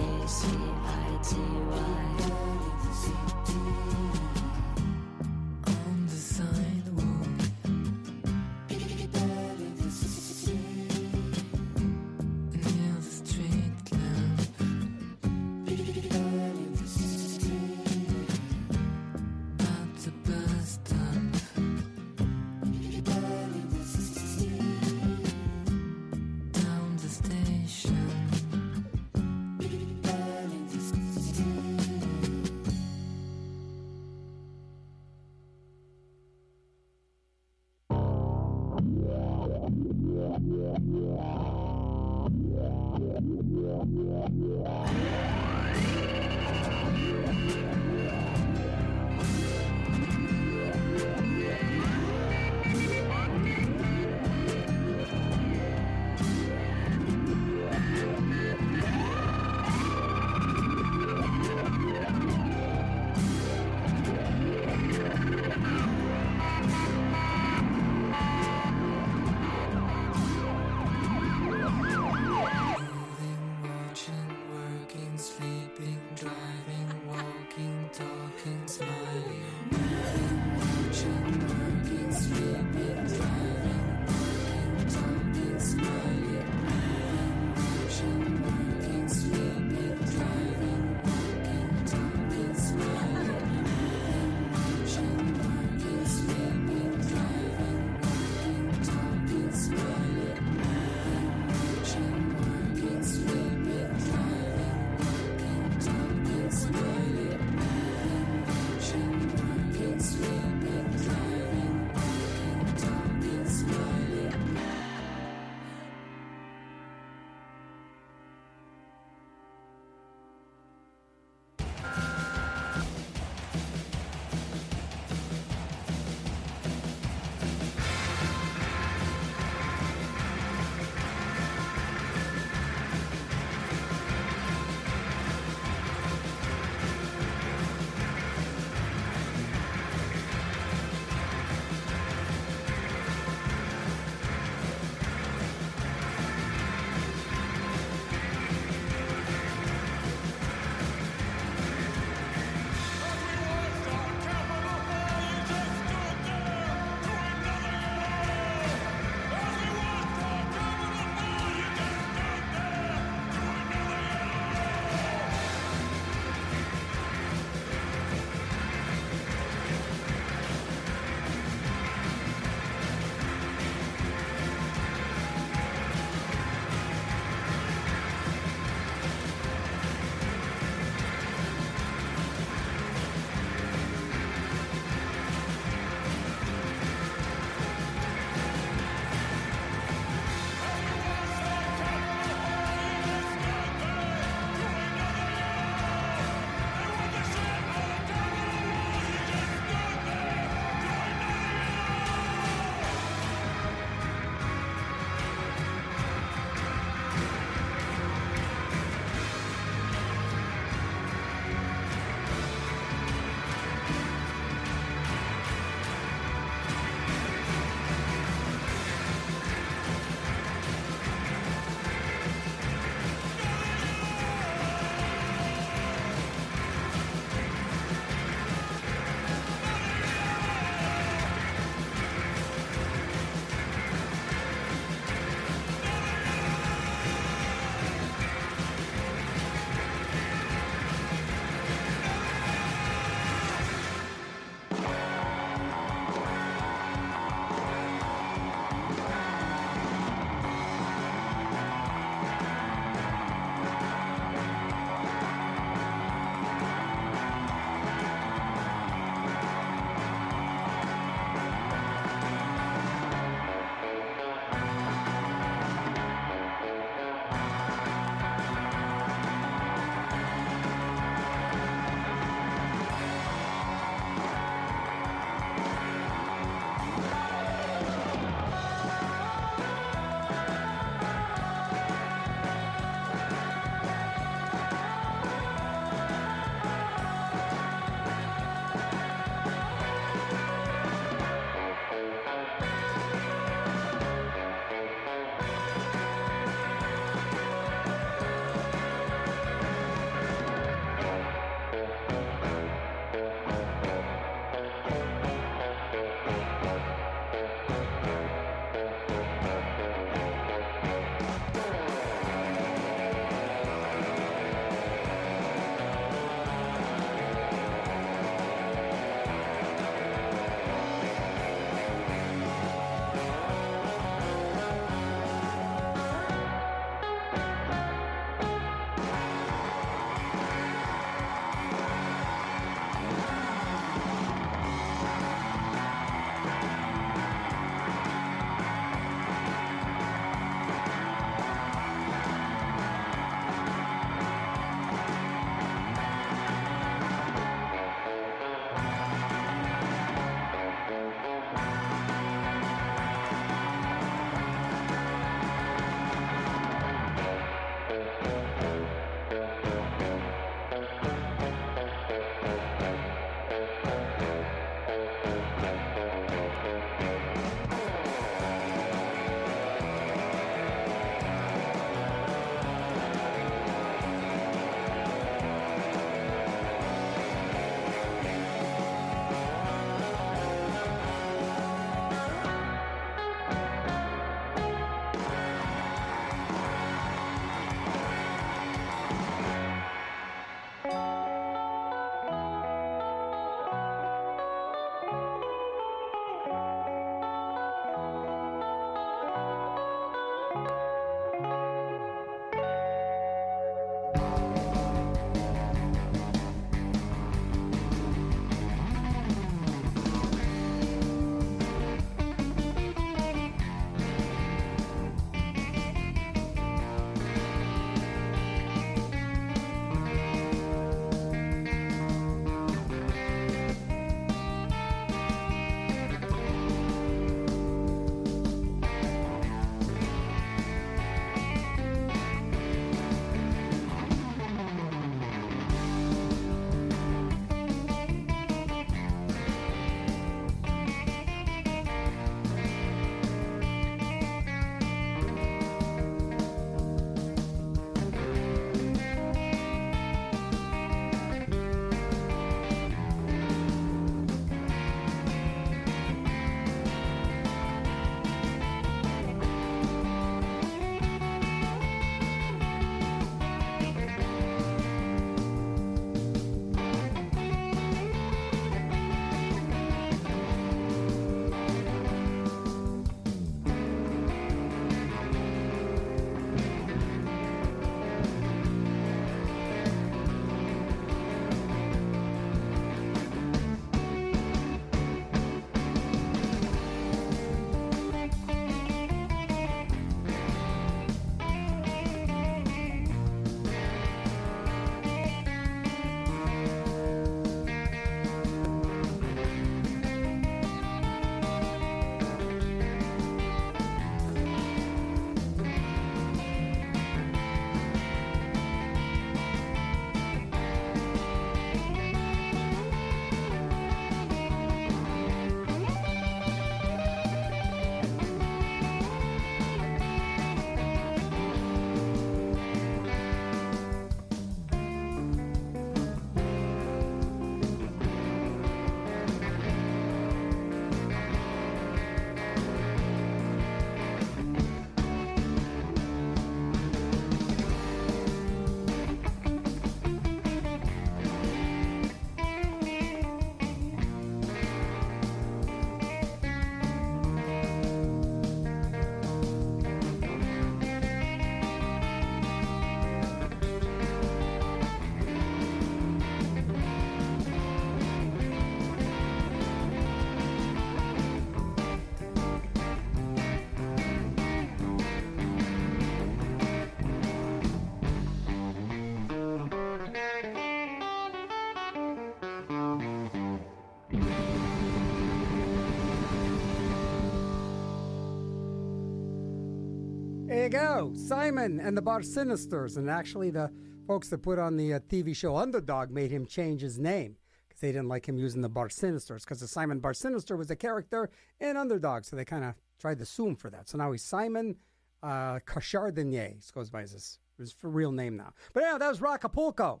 you go. Simon and the Bar Sinisters. And actually, the folks that put on the uh, TV show Underdog made him change his name because they didn't like him using the Bar Sinisters because the Simon Bar Sinister was a character in Underdog. So they kind of tried to sue him for that. So now he's Simon uh, Chardiet. He goes by his, his real name now. But yeah, that was Rockapulco.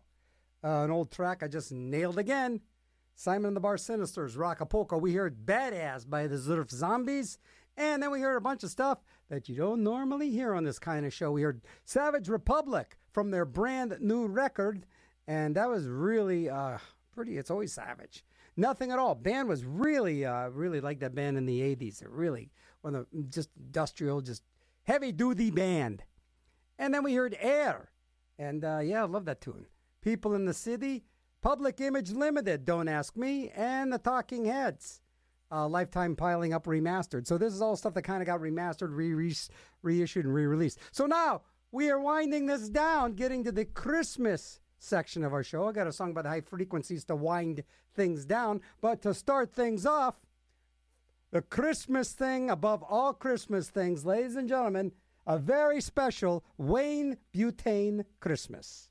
Uh, an old track I just nailed again. Simon and the Bar Sinisters, Rockapulco. We heard Badass by the Zurf Zombies. And then we heard a bunch of stuff that you don't normally hear on this kind of show. We heard Savage Republic from their brand new record. And that was really uh, pretty. It's always savage. Nothing at all. Band was really, uh, really like that band in the 80s. It really, one of the just industrial, just heavy duty band. And then we heard Air. And uh, yeah, I love that tune. People in the City, Public Image Limited, Don't Ask Me, and The Talking Heads. Uh, Lifetime Piling Up Remastered. So this is all stuff that kind of got remastered, re- reissued, and re-released. So now we are winding this down, getting to the Christmas section of our show. I got a song about high frequencies to wind things down. But to start things off, the Christmas thing above all Christmas things, ladies and gentlemen, a very special Wayne Butane Christmas.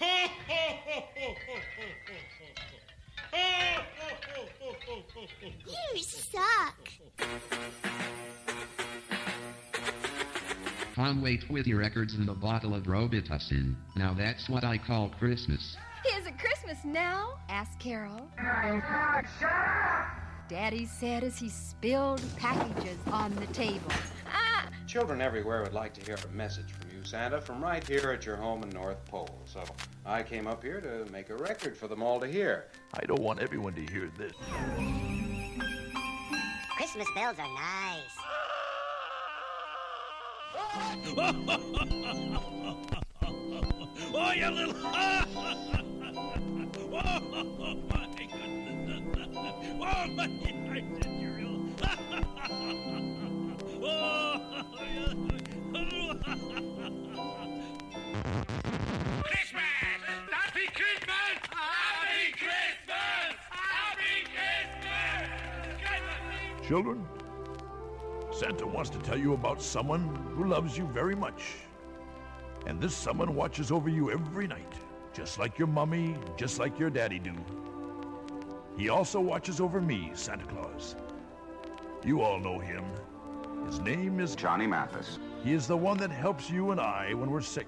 You suck. Conway with your records and a bottle of Robitussin. Now that's what I call Christmas. Is it Christmas now? asked Carol. Daddy said as he spilled packages on the table. Ah! Children everywhere would like to hear a message from you, Santa, from right here at your home in North Pole. So I came up here to make a record for them all to hear. I don't want everyone to hear this. Christmas bells are nice. oh, you little. oh, my goodness. Oh, my I said you're ill. Christmas! Oh, Children, Santa wants to tell you about someone who loves you very much. And this someone watches over you every night, just like your mummy, just like your daddy do. He also watches over me, Santa Claus. You all know him. His name is Johnny Mathis. He is the one that helps you and I when we're sick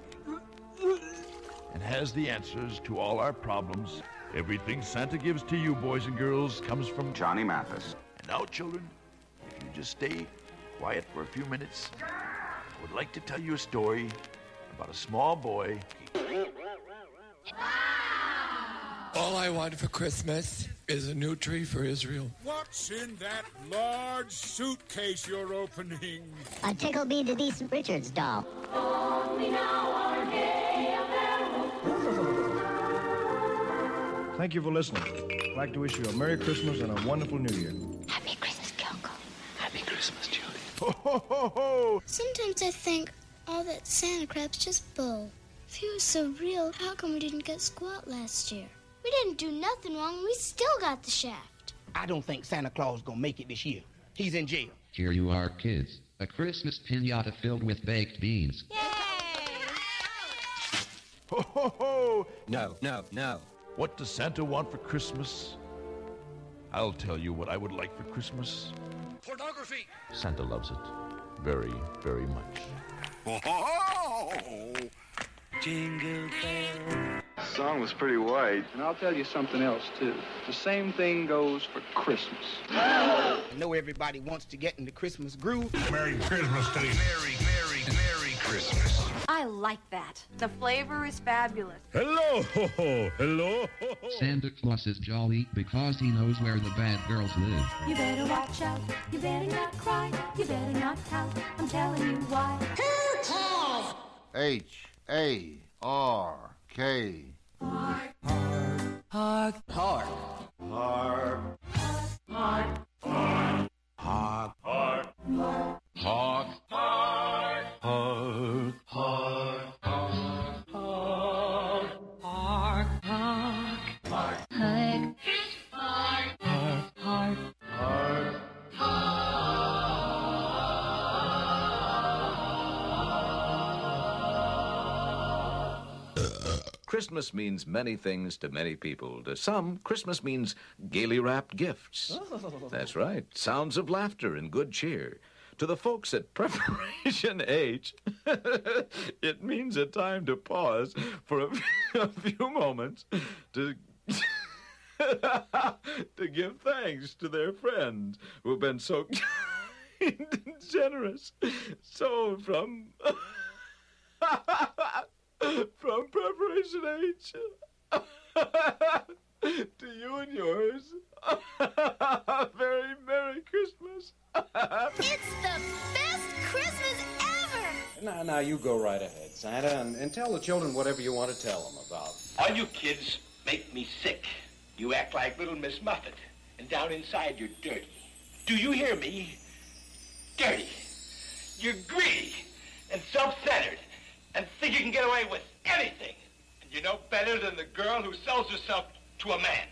and has the answers to all our problems. Everything Santa gives to you, boys and girls, comes from Johnny Mathis. And now, children, if you just stay quiet for a few minutes, I would like to tell you a story about a small boy. All I want for Christmas is a new tree for Israel. What's in that large suitcase you're opening? A Tickleby the Decent Richards doll. Thank you for listening. I'd like to wish you a Merry Christmas and a wonderful New Year. Happy Christmas, Kyoko. Happy Christmas, Julie. Ho, ho, ho, ho! Sometimes I think all that Santa crap's just bull. If he was so real, how come we didn't get squat last year? We didn't do nothing wrong. We still got the shaft. I don't think Santa Claus gonna make it this year. He's in jail. Here you are, kids. A Christmas pinata filled with baked beans. Yay! Ho, ho, ho! No, no, no. What does Santa want for Christmas? I'll tell you what I would like for Christmas. Pornography! Santa loves it very, very much. Oh, Jingle bell. Song was pretty white. And I'll tell you something else, too. The same thing goes for Christmas. I know everybody wants to get in the Christmas groove. Merry Christmas to you. Merry, Merry, Merry Christmas. I like that. The flavor is fabulous. Hello, ho, ho, hello. ho, ho. Santa Claus is jolly because he knows where the bad girls live. You better watch out. You better not cry. You better not pout. I'm telling you why. Who cares? H A R K. Hark. Hark. Hark. Hark. Hark. Hark. Hark. Christmas means many things to many people. To some, Christmas means gaily wrapped gifts. Oh. That's right, sounds of laughter and good cheer. To the folks at Preparation H, it means a time to pause for a, a few moments to. to give thanks to their friends who've been so kind and generous. So from from Preparation H to you and yours, a very Merry Christmas. It's the best Christmas ever! Now, now, you go right ahead, Santa, and, and tell the children whatever you want to tell them about. All you kids make me sick. You act like little Miss Muffet, and down inside you're dirty. Do you hear me? Dirty. You're greedy and self-centered and think you can get away with anything. And you know better than the girl who sells herself to a man.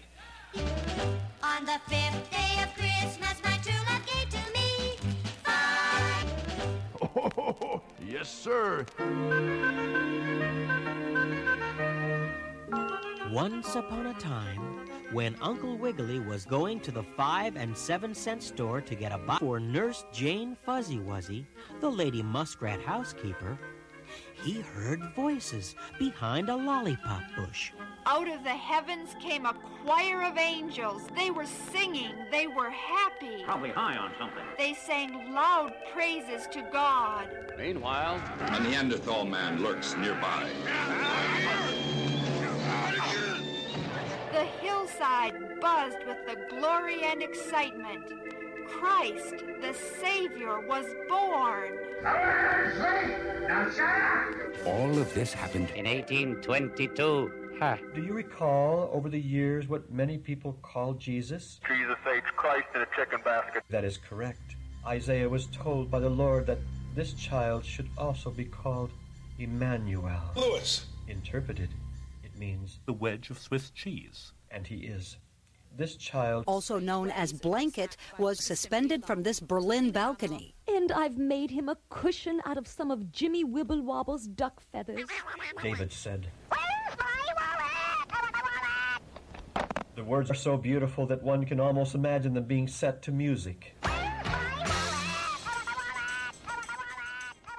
On the fifth day of Christmas, my true love gave to me five. Oh, yes, sir. Once upon a time, when Uncle Wiggily was going to the five and seven cent store to get a box for Nurse Jane Fuzzy Wuzzy, the Lady Muskrat housekeeper, he heard voices behind a lollipop bush. Out of the heavens came a choir of angels. They were singing. They were happy. Probably high on something. They sang loud praises to God. Meanwhile, A Neanderthal man lurks nearby. The hillside buzzed with the glory and excitement. Christ, the Savior, was born. All of this happened in 1822. Ha. Do you recall over the years what many people call Jesus? Jesus ate Christ in a chicken basket. That is correct. Isaiah was told by the Lord that this child should also be called Emmanuel. Lewis. Interpreted, it means The wedge of Swiss cheese. And he is. This child also known as Blanket, was suspended from this Berlin balcony. And I've made him a cushion out of some of Jimmy Wibblewobble's duck feathers. David said. The words are so beautiful that one can almost imagine them being set to music.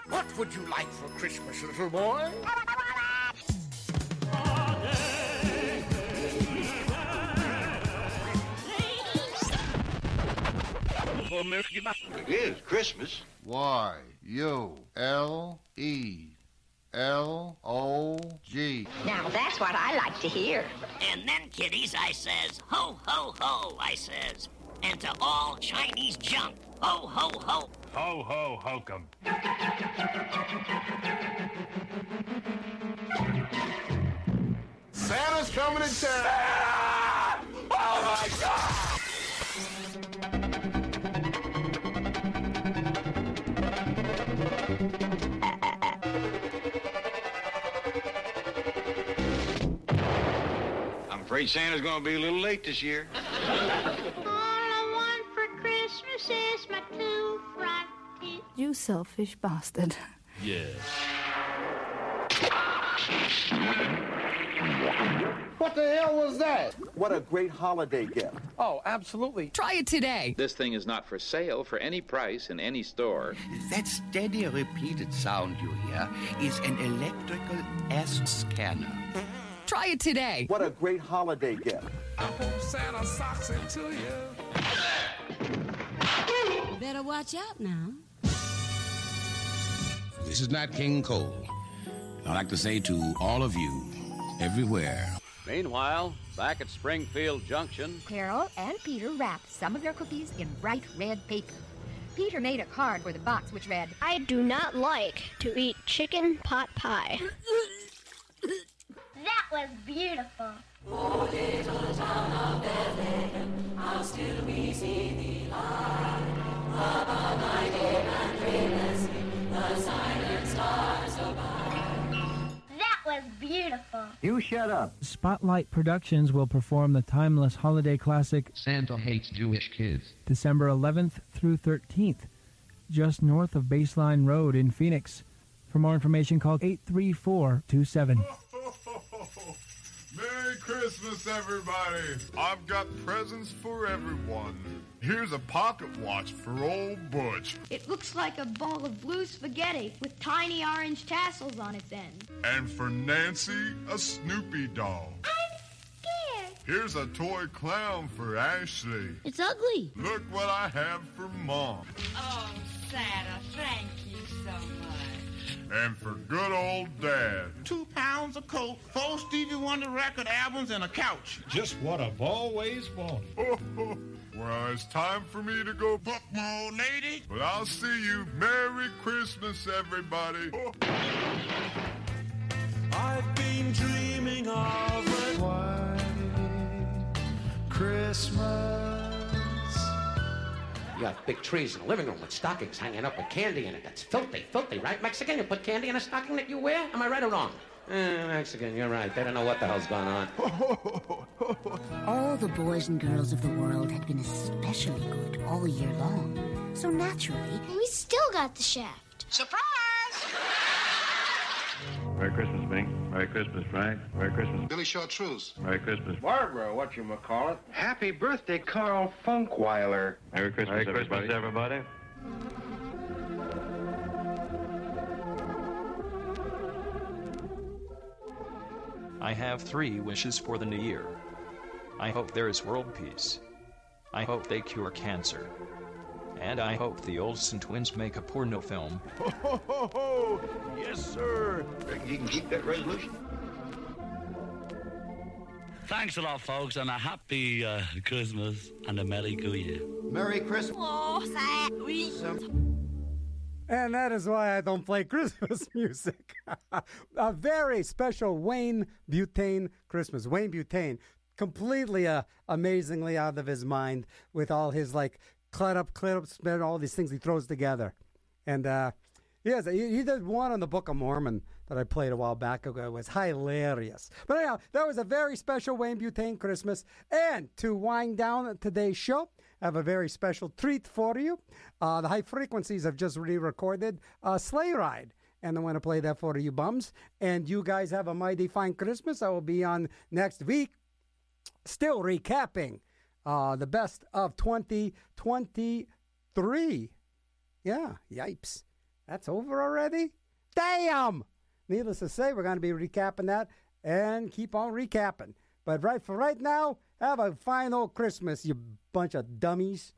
What would you like for Christmas, little boy? It is Christmas. Y U L E L O G. Now that's what I like to hear. And then, kiddies, I says, ho, ho, ho, I says. And to all Chinese junk, ho, ho, ho. Ho, ho, hokum. Santa's coming to town. Oh my God! I'm afraid Santa's going to be a little late this year. All I want for Christmas is my two front teeth. You selfish bastard. Yes. What the hell was that? What a great holiday gift. Oh, absolutely. Try it today. This thing is not for sale for any price in any store. That steady repeated sound you hear is an electrical S scanner. Try it today. What a great holiday gift. I hope Santa socks it to you. Better watch out now. This is Nat King Cole. I'd like to say to all of you, everywhere, Meanwhile, back at Springfield Junction, Carol and Peter wrapped some of their cookies in bright red paper. Peter made a card for the box which read, I do not like to eat chicken pot pie. That was beautiful. Oh, little town of Bethlehem, How still we see thee lie, above-minded and dreamless, the silent stars abide. That was beautiful. You shut up. Spotlight Productions will perform the timeless holiday classic Santa Hates Jewish Kids. December 11th through 13th, just north of Baseline Road in Phoenix. For more information, call 83427. Christmas, everybody! I've got presents for everyone. Here's a pocket watch for old Butch. It looks like a ball of blue spaghetti with tiny orange tassels on its end. And for Nancy, a Snoopy doll. I'm scared. Here's a toy clown for Ashley. It's ugly. Look what I have for Mom. Oh, Santa, thank you so much. And for good old Dad. Two pounds of coke, four Stevie Wonder record albums, and a couch. Just what I've always wanted. well, it's time for me to go fuck my old lady. But I'll see you. Merry Christmas, everybody. I've been dreaming of a white Christmas. You got big trees in the living room with stockings hanging up with candy in it. That's filthy, filthy, right, Mexican? You put candy in a stocking that you wear? Am I right or wrong? Eh, Mexican, you're right. They don't know what the hell's going on. All the boys and girls of the world had been especially good all year long. So naturally, we still got the shaft. Surprise! Merry Christmas, Bing. Merry Christmas, Frank. Merry Christmas. Billy Chartreuse. Merry Christmas. Barbara, what you call it? Happy birthday, Carl Funkweiler. Merry Christmas, Merry Christmas, everybody. everybody. I have three wishes for the new year. I hope there is world peace. I hope they cure cancer. And I hope the Olsen twins make a porno film. Ho, ho, ho. Yes, sir. You can keep that resolution. Thanks a lot, folks, and a happy uh, Christmas and a Merry New Year. Merry Christmas. And that is why I don't play Christmas music. a very special Wayne Butane Christmas. Wayne Butane, completely uh, amazingly out of his mind with all his like cut up, clear up, spin, all these things he throws together. And uh, yes, he, he did one on the Book of Mormon that I played a while back ago. It was hilarious. But anyhow, that was a very special Wayne Butane Christmas. And to wind down today's show, I have a very special treat for you. Uh, the High Frequencies have just re-recorded a Sleigh Ride. And I want to play that for you bums. And you guys have a mighty fine Christmas. I will be on next week, still recapping uh, the best of 2023. Yeah, yipes. That's over already? Damn! Needless to say, we're going to be recapping that and keep on recapping. But right for right now, have a fine old Christmas, you bunch of dummies.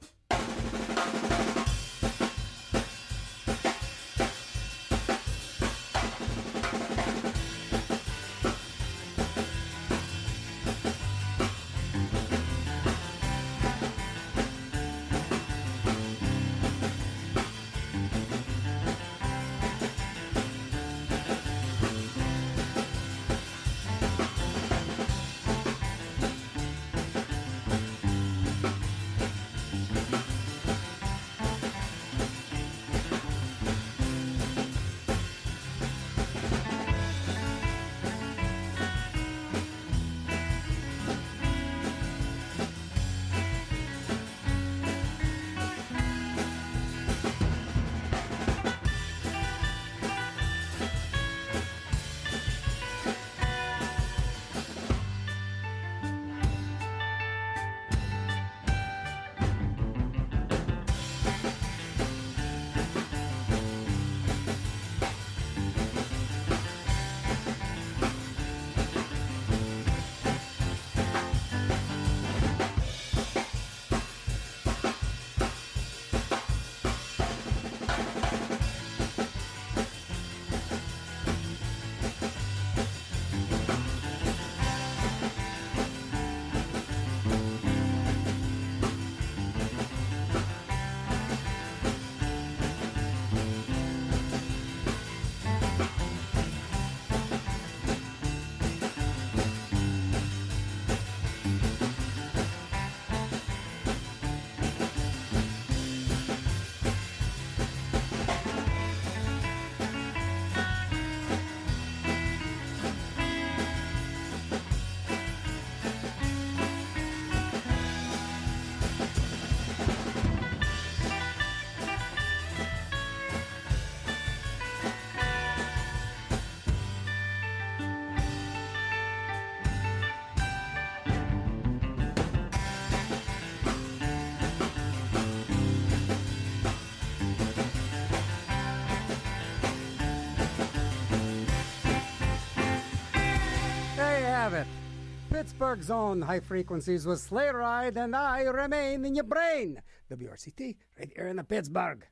Pittsburgh's own high frequencies with Sleigh Ride, and I remain in your brain. WRCT, right here in the Pittsburgh.